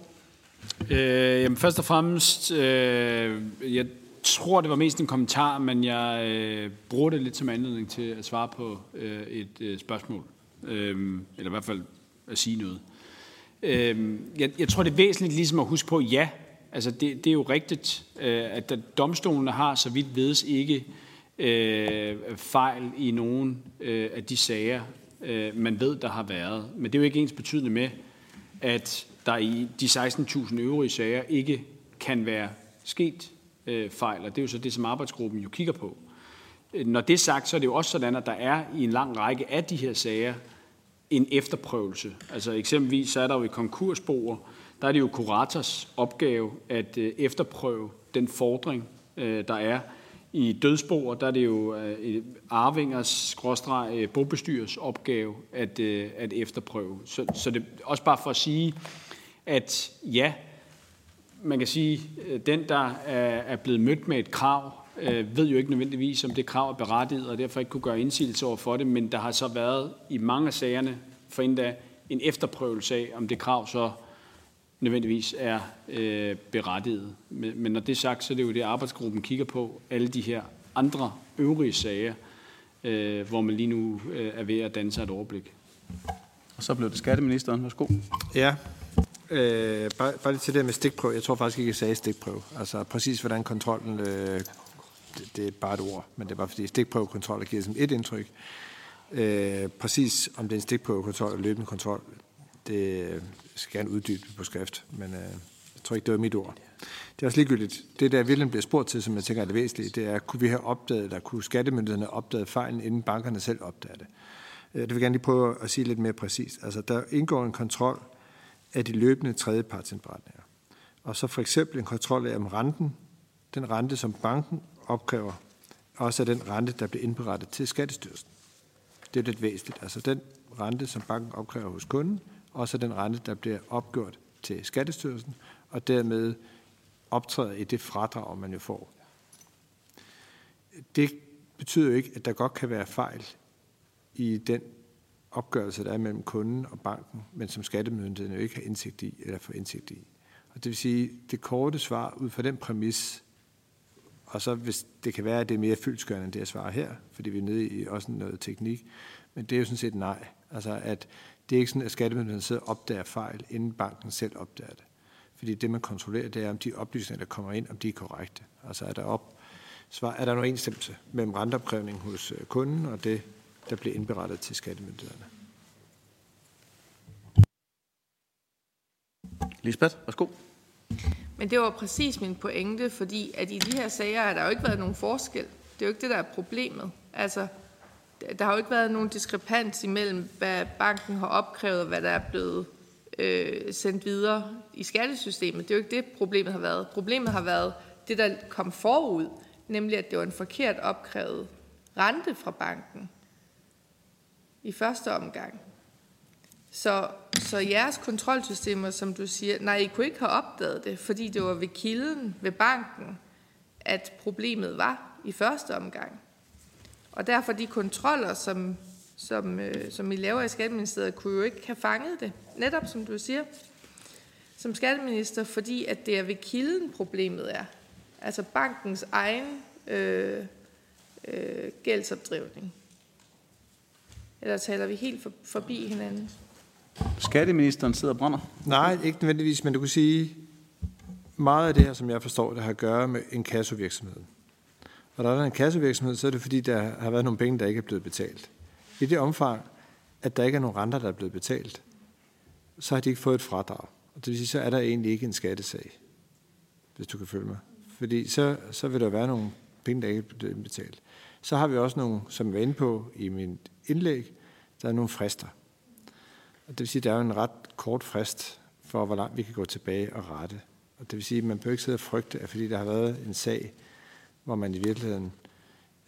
D: Øh, jamen først og fremmest, øh, jeg tror, det var mest en kommentar, men jeg øh, bruger det lidt som anledning til at svare på øh, et øh, spørgsmål. Øh, eller i hvert fald at sige noget. Øh, jeg, jeg tror, det er væsentligt ligesom at huske på, ja, altså det, det er jo rigtigt, øh, at domstolene har, så vidt vedes, ikke øh, Øh, fejl i nogen øh, af de sager, øh, man ved, der har været. Men det er jo ikke ens betydende med, at der i de 16.000 øvrige sager ikke kan være sket øh, fejl, og det er jo så det, som arbejdsgruppen jo kigger på. Når det er sagt, så er det jo også sådan, at der er i en lang række af de her sager en efterprøvelse. Altså eksempelvis så er der jo i konkursboer, der er det jo kurators opgave at øh, efterprøve den fordring, øh, der er i dødsboer, der er det jo øh, arvingers, skråstreg, øh, bobestyrers opgave at, øh, at efterprøve. Så, så det er også bare for at sige, at ja, man kan sige, den, der er, blevet mødt med et krav, ved jo ikke nødvendigvis, om det krav er berettiget, og derfor ikke kunne gøre indsigelse over for det, men der har så været i mange af sagerne for endda en efterprøvelse af, om det krav så nødvendigvis er øh, berettiget. Men, men når det er sagt, så er det jo det, arbejdsgruppen kigger på, alle de her andre øvrige sager, øh, hvor man lige nu øh, er ved at danne sig et overblik.
A: Og så blev det skatteministeren. Værsgo.
C: Ja, øh, bare, bare lige til det med stikprøve. Jeg tror faktisk ikke, jeg sagde stikprøve. Altså præcis hvordan kontrollen, øh, det, det er bare et ord, men det er bare fordi stikprøvekontrol giver som et indtryk. Øh, præcis om det er en stikprøvekontrol eller løbende kontrol, det øh, skal jeg gerne uddybe på skrift, men øh, jeg tror ikke, det var mit ord. Det er også ligegyldigt. Det, der virkelig bliver spurgt til, som jeg tænker er det væsentlige, det er, kunne vi have opdaget, eller kunne skattemyndighederne opdage fejlen, inden bankerne selv opdager det? Øh, det vil jeg gerne lige prøve at sige lidt mere præcist. Altså, der indgår en kontrol af de løbende tredjepartsindberetninger. Og så for eksempel en kontrol af, om renten, den rente, som banken opkræver, også er den rente, der bliver indberettet til Skattestyrelsen. Det er lidt væsentligt. Altså den rente, som banken opkræver hos kunden, også den rente, der bliver opgjort til Skattestyrelsen, og dermed optræder i det fradrag, man jo får. Det betyder jo ikke, at der godt kan være fejl i den opgørelse, der er mellem kunden og banken, men som skattemyndigheden jo ikke har indsigt i eller får indsigt i. Og det vil sige, det korte svar ud fra den præmis, og så hvis det kan være, at det er mere fyldskørende end det, jeg svarer her, fordi vi er nede i også noget teknik, men det er jo sådan set nej. Altså at det er ikke sådan, at skattemyndigheden sidder og opdager fejl, inden banken selv opdager det. Fordi det, man kontrollerer, det er, om de oplysninger, der kommer ind, om de er korrekte. Altså er der, op, svar, er der en overensstemmelse mellem renteopkrævning hos øh, kunden og det, der bliver indberettet til skattemyndighederne.
A: Lisbeth, værsgo.
E: Men det var præcis min pointe, fordi at i de her sager har der jo ikke været nogen forskel. Det er jo ikke det, der er problemet. Altså, der har jo ikke været nogen diskrepans imellem, hvad banken har opkrævet, og hvad der er blevet øh, sendt videre i skattesystemet. Det er jo ikke det, problemet har været. Problemet har været det, der kom forud, nemlig at det var en forkert opkrævet rente fra banken i første omgang. Så, så jeres kontrolsystemer, som du siger, nej, I kunne ikke have opdaget det, fordi det var ved kilden, ved banken, at problemet var i første omgang. Og derfor de kontroller, som, som, øh, som I laver i Skatteministeriet, kunne jo ikke have fanget det. Netop som du siger, som skatteminister, fordi at det er ved kilden problemet er. Altså bankens egen øh, øh, gældsopdrivning. Eller taler vi helt for, forbi hinanden?
A: Skatteministeren sidder og brænder.
C: Nej, ikke nødvendigvis, men du kan sige, meget af det her, som jeg forstår, det har at gøre med en kassovirksomhed. Og der er en kassevirksomhed, så er det fordi, der har været nogle penge, der ikke er blevet betalt. I det omfang, at der ikke er nogen renter, der er blevet betalt, så har de ikke fået et fradrag. Og det vil sige, så er der egentlig ikke en skattesag, hvis du kan følge mig. Fordi så, så vil der være nogle penge, der ikke er blevet betalt. Så har vi også nogle, som jeg var inde på i min indlæg, der er nogle frister. Og det vil sige, at der er en ret kort frist for, hvor langt vi kan gå tilbage og rette. Og det vil sige, at man bør ikke sidde og frygte, at fordi der har været en sag, hvor man i virkeligheden,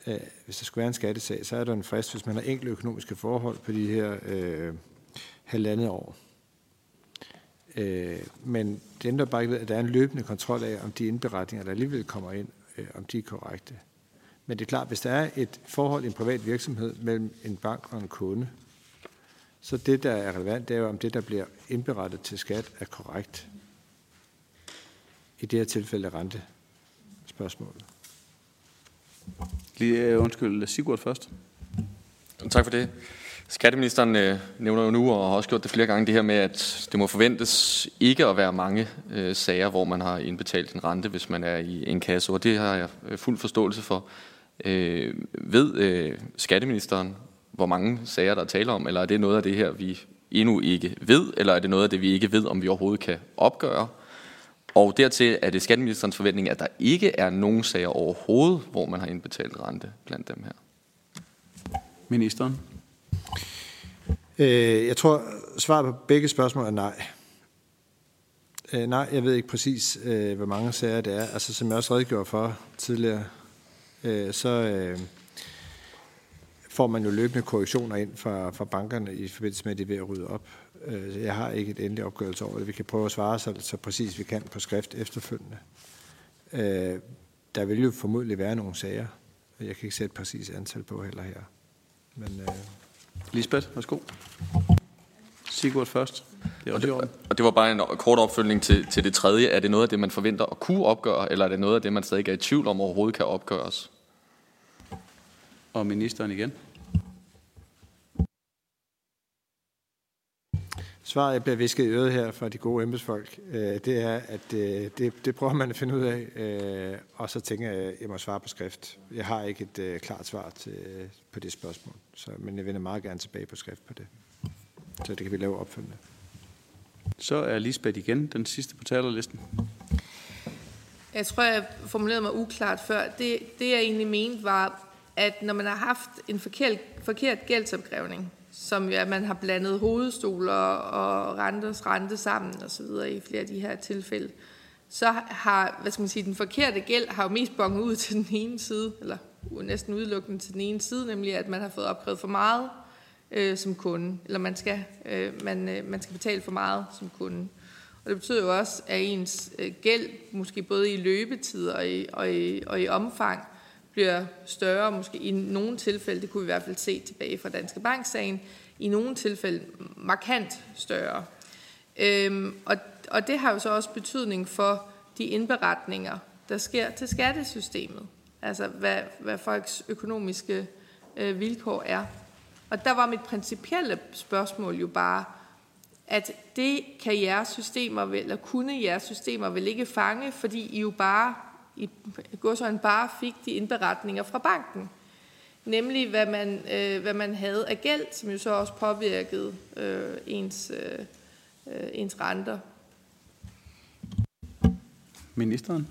C: øh, hvis der skulle være en skattesag, så er der en frist, hvis man har enkle økonomiske forhold på de her øh, halvandet år. Øh, men det ændrer bare ikke ved, at der er en løbende kontrol af, om de indberetninger, der alligevel kommer ind, øh, om de er korrekte. Men det er klart, hvis der er et forhold i en privat virksomhed mellem en bank og en kunde, så det, der er relevant, det er jo, om det, der bliver indberettet til skat, er korrekt. I det her tilfælde rente spørgsmålet.
A: Lige øh, undskyld, Sigurd først.
B: Tak for det. Skatteministeren øh, nævner jo nu, og har også gjort det flere gange, det her med, at det må forventes ikke at være mange øh, sager, hvor man har indbetalt en rente, hvis man er i en kasse, og det har jeg øh, fuld forståelse for. Øh, ved øh, skatteministeren, hvor mange sager der er tale om, eller er det noget af det her, vi endnu ikke ved, eller er det noget af det, vi ikke ved, om vi overhovedet kan opgøre? Og dertil er det skatteministerens forventning, at der ikke er nogen sager overhovedet, hvor man har indbetalt rente blandt dem her.
A: Ministeren.
C: Øh, jeg tror, svaret på begge spørgsmål er nej. Øh, nej, jeg ved ikke præcis, øh, hvor mange sager det er. Altså, som jeg også redegjorde for tidligere, øh, så øh, får man jo løbende korrektioner ind fra, fra bankerne i forbindelse med, at de er ved at rydde op. Øh, jeg har ikke et endeligt opgørelse over det. Vi kan prøve at svare så, så præcis vi kan på skrift efterfølgende. Øh, der vil jo formodentlig være nogle sager. Jeg kan ikke sætte præcis antal på heller her. Men, øh,
A: Lisbeth, værsgo. Sigurd først. Det er
B: og, det, og det var bare en kort opfølgning til, til det tredje. Er det noget af det, man forventer at kunne opgøre, eller er det noget af det, man stadig er i tvivl om overhovedet kan opgøres?
A: Og ministeren igen.
C: Svaret, jeg bliver visket i øret her fra de gode embedsfolk, øh, det er, at øh, det, det prøver man at finde ud af, øh, og så tænker jeg, at jeg må svare på skrift. Jeg har ikke et øh, klart svar til, på det spørgsmål, så, men jeg vender meget gerne tilbage på skrift på det. Så det kan vi lave opfølgende.
A: Så er Lisbeth igen den sidste på talerlisten.
E: Jeg tror, jeg formulerede mig uklart før. Det, det jeg egentlig mente var, at når man har haft en forkert, forkert gældsopgrævning, som jo, at man har blandet hovedstoler og renters rente sammen og så videre i flere af de her tilfælde, så har, hvad skal man sige, den forkerte gæld har jo mest bonget ud til den ene side, eller næsten udelukkende til den ene side, nemlig at man har fået opkrævet for meget øh, som kunde, eller man skal, øh, man, øh, man skal betale for meget som kunde. Og det betyder jo også, at ens øh, gæld, måske både i løbetid og i, og i, og i omfang, bliver større, måske i nogle tilfælde, det kunne vi i hvert fald se tilbage fra Danske Bank-sagen, i nogle tilfælde markant større. Øhm, og, og det har jo så også betydning for de indberetninger, der sker til skattesystemet. Altså hvad, hvad folks økonomiske øh, vilkår er. Og der var mit principielle spørgsmål jo bare, at det kan jeres systemer vel, eller kunne jeres systemer vel ikke fange, fordi I jo bare i godsøjne bare fik de indberetninger fra banken. Nemlig hvad man, øh, hvad man havde af gæld, som jo så også påvirkede øh, ens, øh, øh ens renter.
A: Ministeren?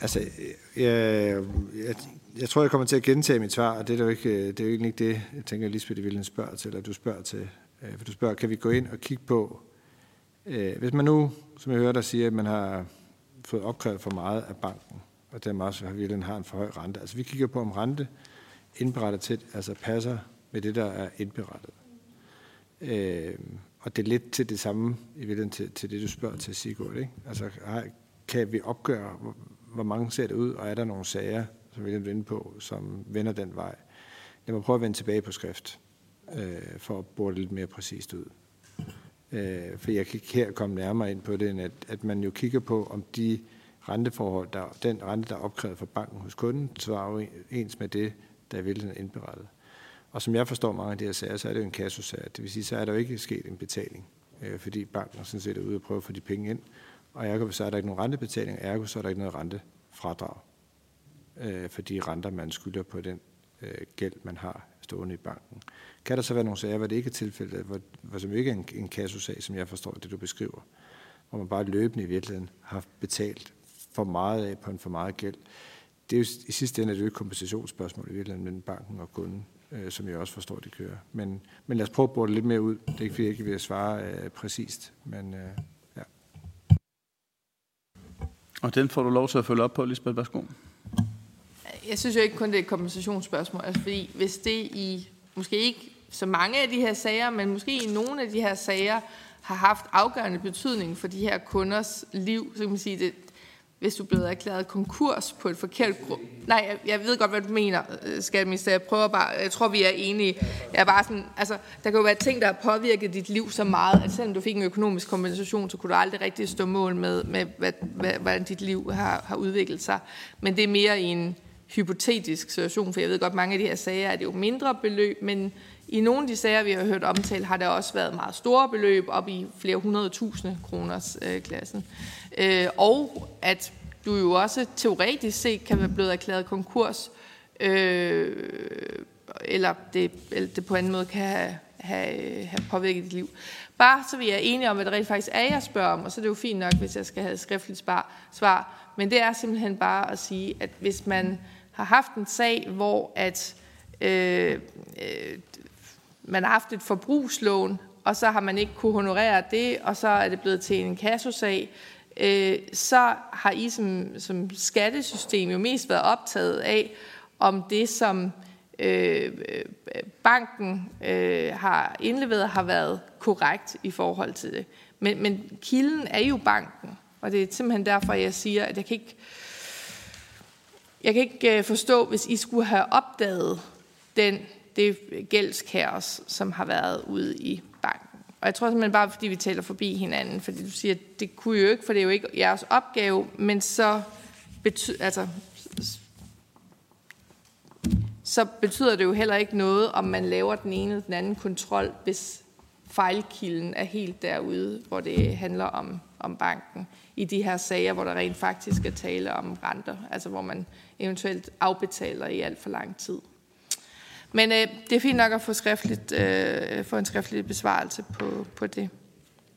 C: Altså, jeg, jeg, jeg tror, jeg kommer til at gentage mit svar, og det er jo ikke det, er jo ikke det jeg tænker, Lisbeth Vilden spørger til, eller du spørger til. Øh, for du spørger, kan vi gå ind og kigge på, øh, hvis man nu, som jeg hører dig sige, at man har fået opkrævet for meget af banken, og dermed også har den har en for høj rente. Altså vi kigger på, om rente indberettet til, altså passer med det, der er indberettet. Øh, og det er lidt til det samme, i virkeligheden til, til det, du spørger til, Sigurd. Ikke? Altså kan vi opgøre, hvor, hvor mange ser det ud, og er der nogle sager, som vi er inde på, som vender den vej? Lad mig prøve at vende tilbage på skrift, øh, for at bore det lidt mere præcist ud. Øh, for jeg kan ikke her komme nærmere ind på det, end at, at man jo kigger på, om de renteforhold, der, den rente, der er opkrævet fra banken hos kunden, svarer ens med det, der er virkelig indberettet. Og som jeg forstår mange af de her sager, så er det jo en kasusag. Det vil sige, så er der jo ikke sket en betaling, øh, fordi banken sådan set er ude og prøve at få de penge ind. Og ergo, så er der ikke nogen rentebetaling, ergo, så er der ikke noget rentefradrag øh, for de renter, man skylder på den øh, gæld, man har stående i banken. Kan der så være nogle sager, hvor det ikke er tilfældet, hvor, hvor som ikke er en, en kasusag, som jeg forstår det, du beskriver, hvor man bare løbende i virkeligheden har betalt for meget af på en for meget gæld. Det er jo, I sidste ende er det jo ikke kompensationsspørgsmål i virkeligheden mellem banken og kunden, øh, som jeg også forstår, det kører. Men, men lad os prøve at bore det lidt mere ud. Det er ikke, fordi jeg ikke vil svare øh, præcist, men øh, ja.
A: Og den får du lov til at følge op på, Lisbeth. Værsgo.
E: Jeg synes jo ikke kun, det er et kompensationsspørgsmål. Altså, fordi hvis det i, måske ikke så mange af de her sager, men måske i nogle af de her sager, har haft afgørende betydning for de her kunders liv, så kan man sige, det, hvis du er blevet erklæret konkurs på et forkert grund. Nej, jeg, jeg ved godt, hvad du mener, øh, skatteminister. Jeg prøver bare, jeg tror, vi er enige. Jeg er bare sådan, altså, der kan jo være ting, der har påvirket dit liv så meget, at selvom du fik en økonomisk kompensation, så kunne du aldrig rigtig stå mål med, med hvad, hvad, hvordan dit liv har, har udviklet sig. Men det er mere en, hypotetisk situation, for jeg ved godt, mange af de her sager er det jo mindre beløb, men i nogle af de sager, vi har hørt omtalt, har der også været meget store beløb, op i flere hundrede tusinde kroners øh, klassen. Øh, og at du jo også teoretisk set kan være blevet erklæret konkurs, øh, eller, det, eller det på anden måde kan have, have, have påvirket dit liv. Bare så vi er enige om, hvad det rent faktisk er, jeg spørger om, og så er det jo fint nok, hvis jeg skal have et skriftligt svar. Men det er simpelthen bare at sige, at hvis man har haft en sag, hvor at øh, øh, man har haft et forbrugslån, og så har man ikke kunne honorere det, og så er det blevet til en kassosag, øh, så har I som, som skattesystem jo mest været optaget af, om det, som øh, banken øh, har indleveret, har været korrekt i forhold til det. Men, men kilden er jo banken, og det er simpelthen derfor, jeg siger, at jeg kan ikke jeg kan ikke øh, forstå, hvis I skulle have opdaget den, det gældskaos, som har været ude i banken. Og jeg tror simpelthen bare, fordi vi taler forbi hinanden, fordi du siger, at det kunne jo ikke, for det er jo ikke jeres opgave, men så betyder, altså, så så betyder det jo heller ikke noget, om man laver den ene eller den anden kontrol, hvis fejlkilden er helt derude, hvor det handler om, om banken. I de her sager, hvor der rent faktisk er tale om renter, altså hvor man eventuelt afbetaler i alt for lang tid. Men øh, det er fint nok at få, skriftligt, øh, få en skriftlig besvarelse på, på det.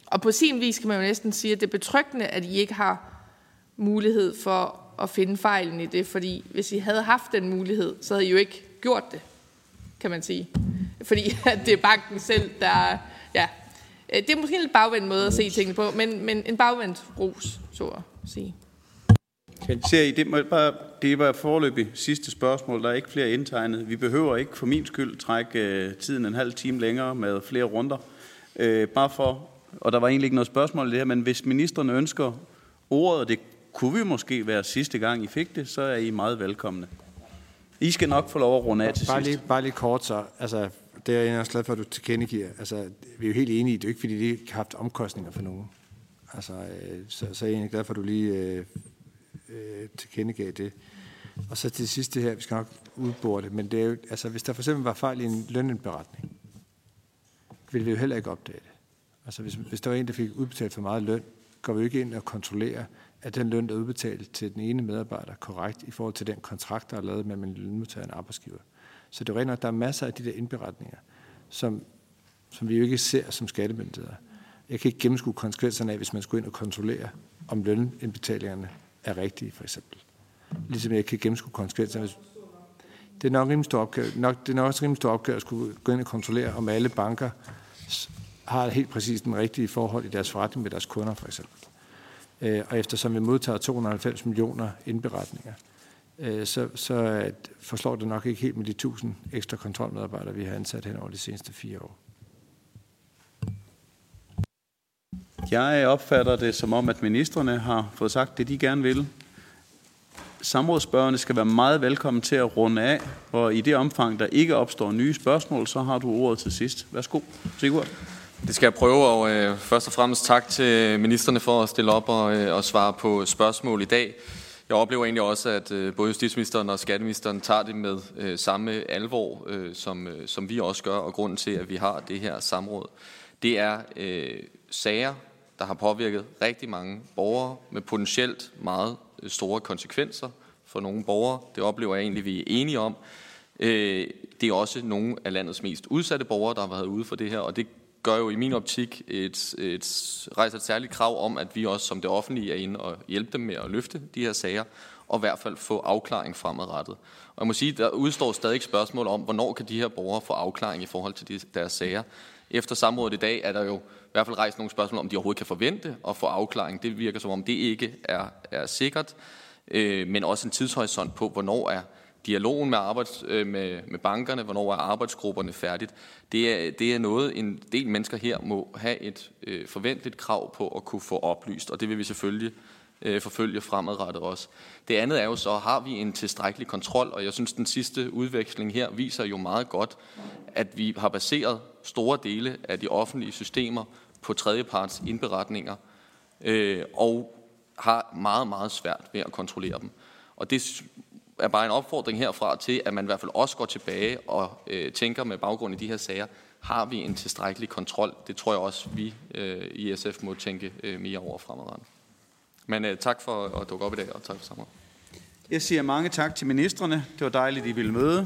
E: Og på sin vis kan man jo næsten sige, at det er betryggende, at I ikke har mulighed for at finde fejlen i det, fordi hvis I havde haft den mulighed, så havde I jo ikke gjort det, kan man sige. Fordi at det er banken selv, der... Ja, det er måske en lidt bagvendt måde at se tingene på, men, men en bagvendt ros, så at sige.
A: Ser I, det, må bare, det var forløbig sidste spørgsmål. Der er ikke flere indtegnet. Vi behøver ikke for min skyld trække uh, tiden en halv time længere med flere runder. Uh, bare for, og der var egentlig ikke noget spørgsmål i det her, men hvis ministerne ønsker ordet, og det kunne vi måske være sidste gang, I fik det, så er I meget velkomne. I skal nok få lov at runde af til
C: bare
A: sidst.
C: lige, bare lige kort så, altså, det er jeg også glad for, at du tilkendegiver. Altså, vi er jo helt enige i, det er ikke, fordi det ikke har haft omkostninger for nogen. Altså, øh, så, så er jeg egentlig glad for, at du lige øh, øh, tilkendegav det. Og så til sidst det her, vi skal nok udbore det, men det er jo, altså, hvis der for eksempel var fejl i en lønindberetning, ville vi jo heller ikke opdage det. Altså, hvis, hvis der var en, der fik udbetalt for meget løn, går vi jo ikke ind og kontrollerer, at den løn, der er udbetalt til den ene medarbejder, korrekt i forhold til den kontrakt, der er lavet mellem en lønmodtager og en arbejdsgiver. Så det er rent nok, der er masser af de der indberetninger, som, som vi jo ikke ser som skattemyndigheder. Jeg kan ikke gennemskue konsekvenserne af, hvis man skulle ind og kontrollere, om lønindbetalingerne er rigtige, for eksempel. Ligesom jeg kan gennemskue konsekvenserne. Det er nok rimelig stor opgave. Nok, det er nok også rimelig stor opgave at skulle gå ind og kontrollere, om alle banker har helt præcis den rigtige forhold i deres forretning med deres kunder, for eksempel. Øh, og eftersom vi modtager 290 millioner indberetninger, øh, så, så forslår det nok ikke helt med de 1000 ekstra kontrolmedarbejdere, vi har ansat hen over de seneste fire år.
A: Jeg opfatter det som om, at ministerne har fået sagt det, de gerne vil. Samrådsspørgerne skal være meget velkommen til at runde af, og i det omfang, der ikke opstår nye spørgsmål, så har du ordet til sidst. Værsgo, Sigurd.
B: Det skal jeg prøve, og øh, først og fremmest tak til ministerne for at stille op og, øh, og svare på spørgsmål i dag. Jeg oplever egentlig også, at øh, både justitsministeren og skatteministeren tager det med øh, samme alvor, øh, som, øh, som vi også gør, og grunden til, at vi har det her samråd. Det er øh, sager, der har påvirket rigtig mange borgere med potentielt meget øh, store konsekvenser for nogle borgere. Det oplever jeg egentlig, vi er enige om. Øh, det er også nogle af landets mest udsatte borgere, der har været ude for det her, og det gør jo i min optik et, et, rejser et særligt krav om, at vi også som det offentlige er inde og hjælpe dem med at løfte de her sager, og i hvert fald få afklaring fremadrettet. Og jeg må sige, der udstår stadig spørgsmål om, hvornår kan de her borgere få afklaring i forhold til de, deres sager. Efter samrådet i dag er der jo i hvert fald rejst nogle spørgsmål om, de overhovedet kan forvente at få afklaring. Det virker som om, det ikke er, er sikkert, øh, men også en tidshorisont på, hvornår er dialogen med, arbejds, øh, med, med bankerne, hvornår er arbejdsgrupperne færdigt. Det er, det er noget, en del mennesker her må have et øh, forventeligt krav på at kunne få oplyst, og det vil vi selvfølgelig øh, forfølge fremadrettet også. Det andet er jo så, har vi en tilstrækkelig kontrol, og jeg synes, den sidste udveksling her viser jo meget godt, at vi har baseret store dele af de offentlige systemer på tredjeparts indberetninger, øh, og har meget, meget svært ved at kontrollere dem. Og det er bare en opfordring herfra til, at man i hvert fald også går tilbage og øh, tænker med baggrund i de her sager, har vi en tilstrækkelig kontrol? Det tror jeg også, vi øh, i SF må tænke øh, mere over fremadrettet. Men øh, tak for at dukke op i dag, og tak for samarbejdet.
A: Jeg siger mange tak til ministerne. Det var dejligt, I ville møde.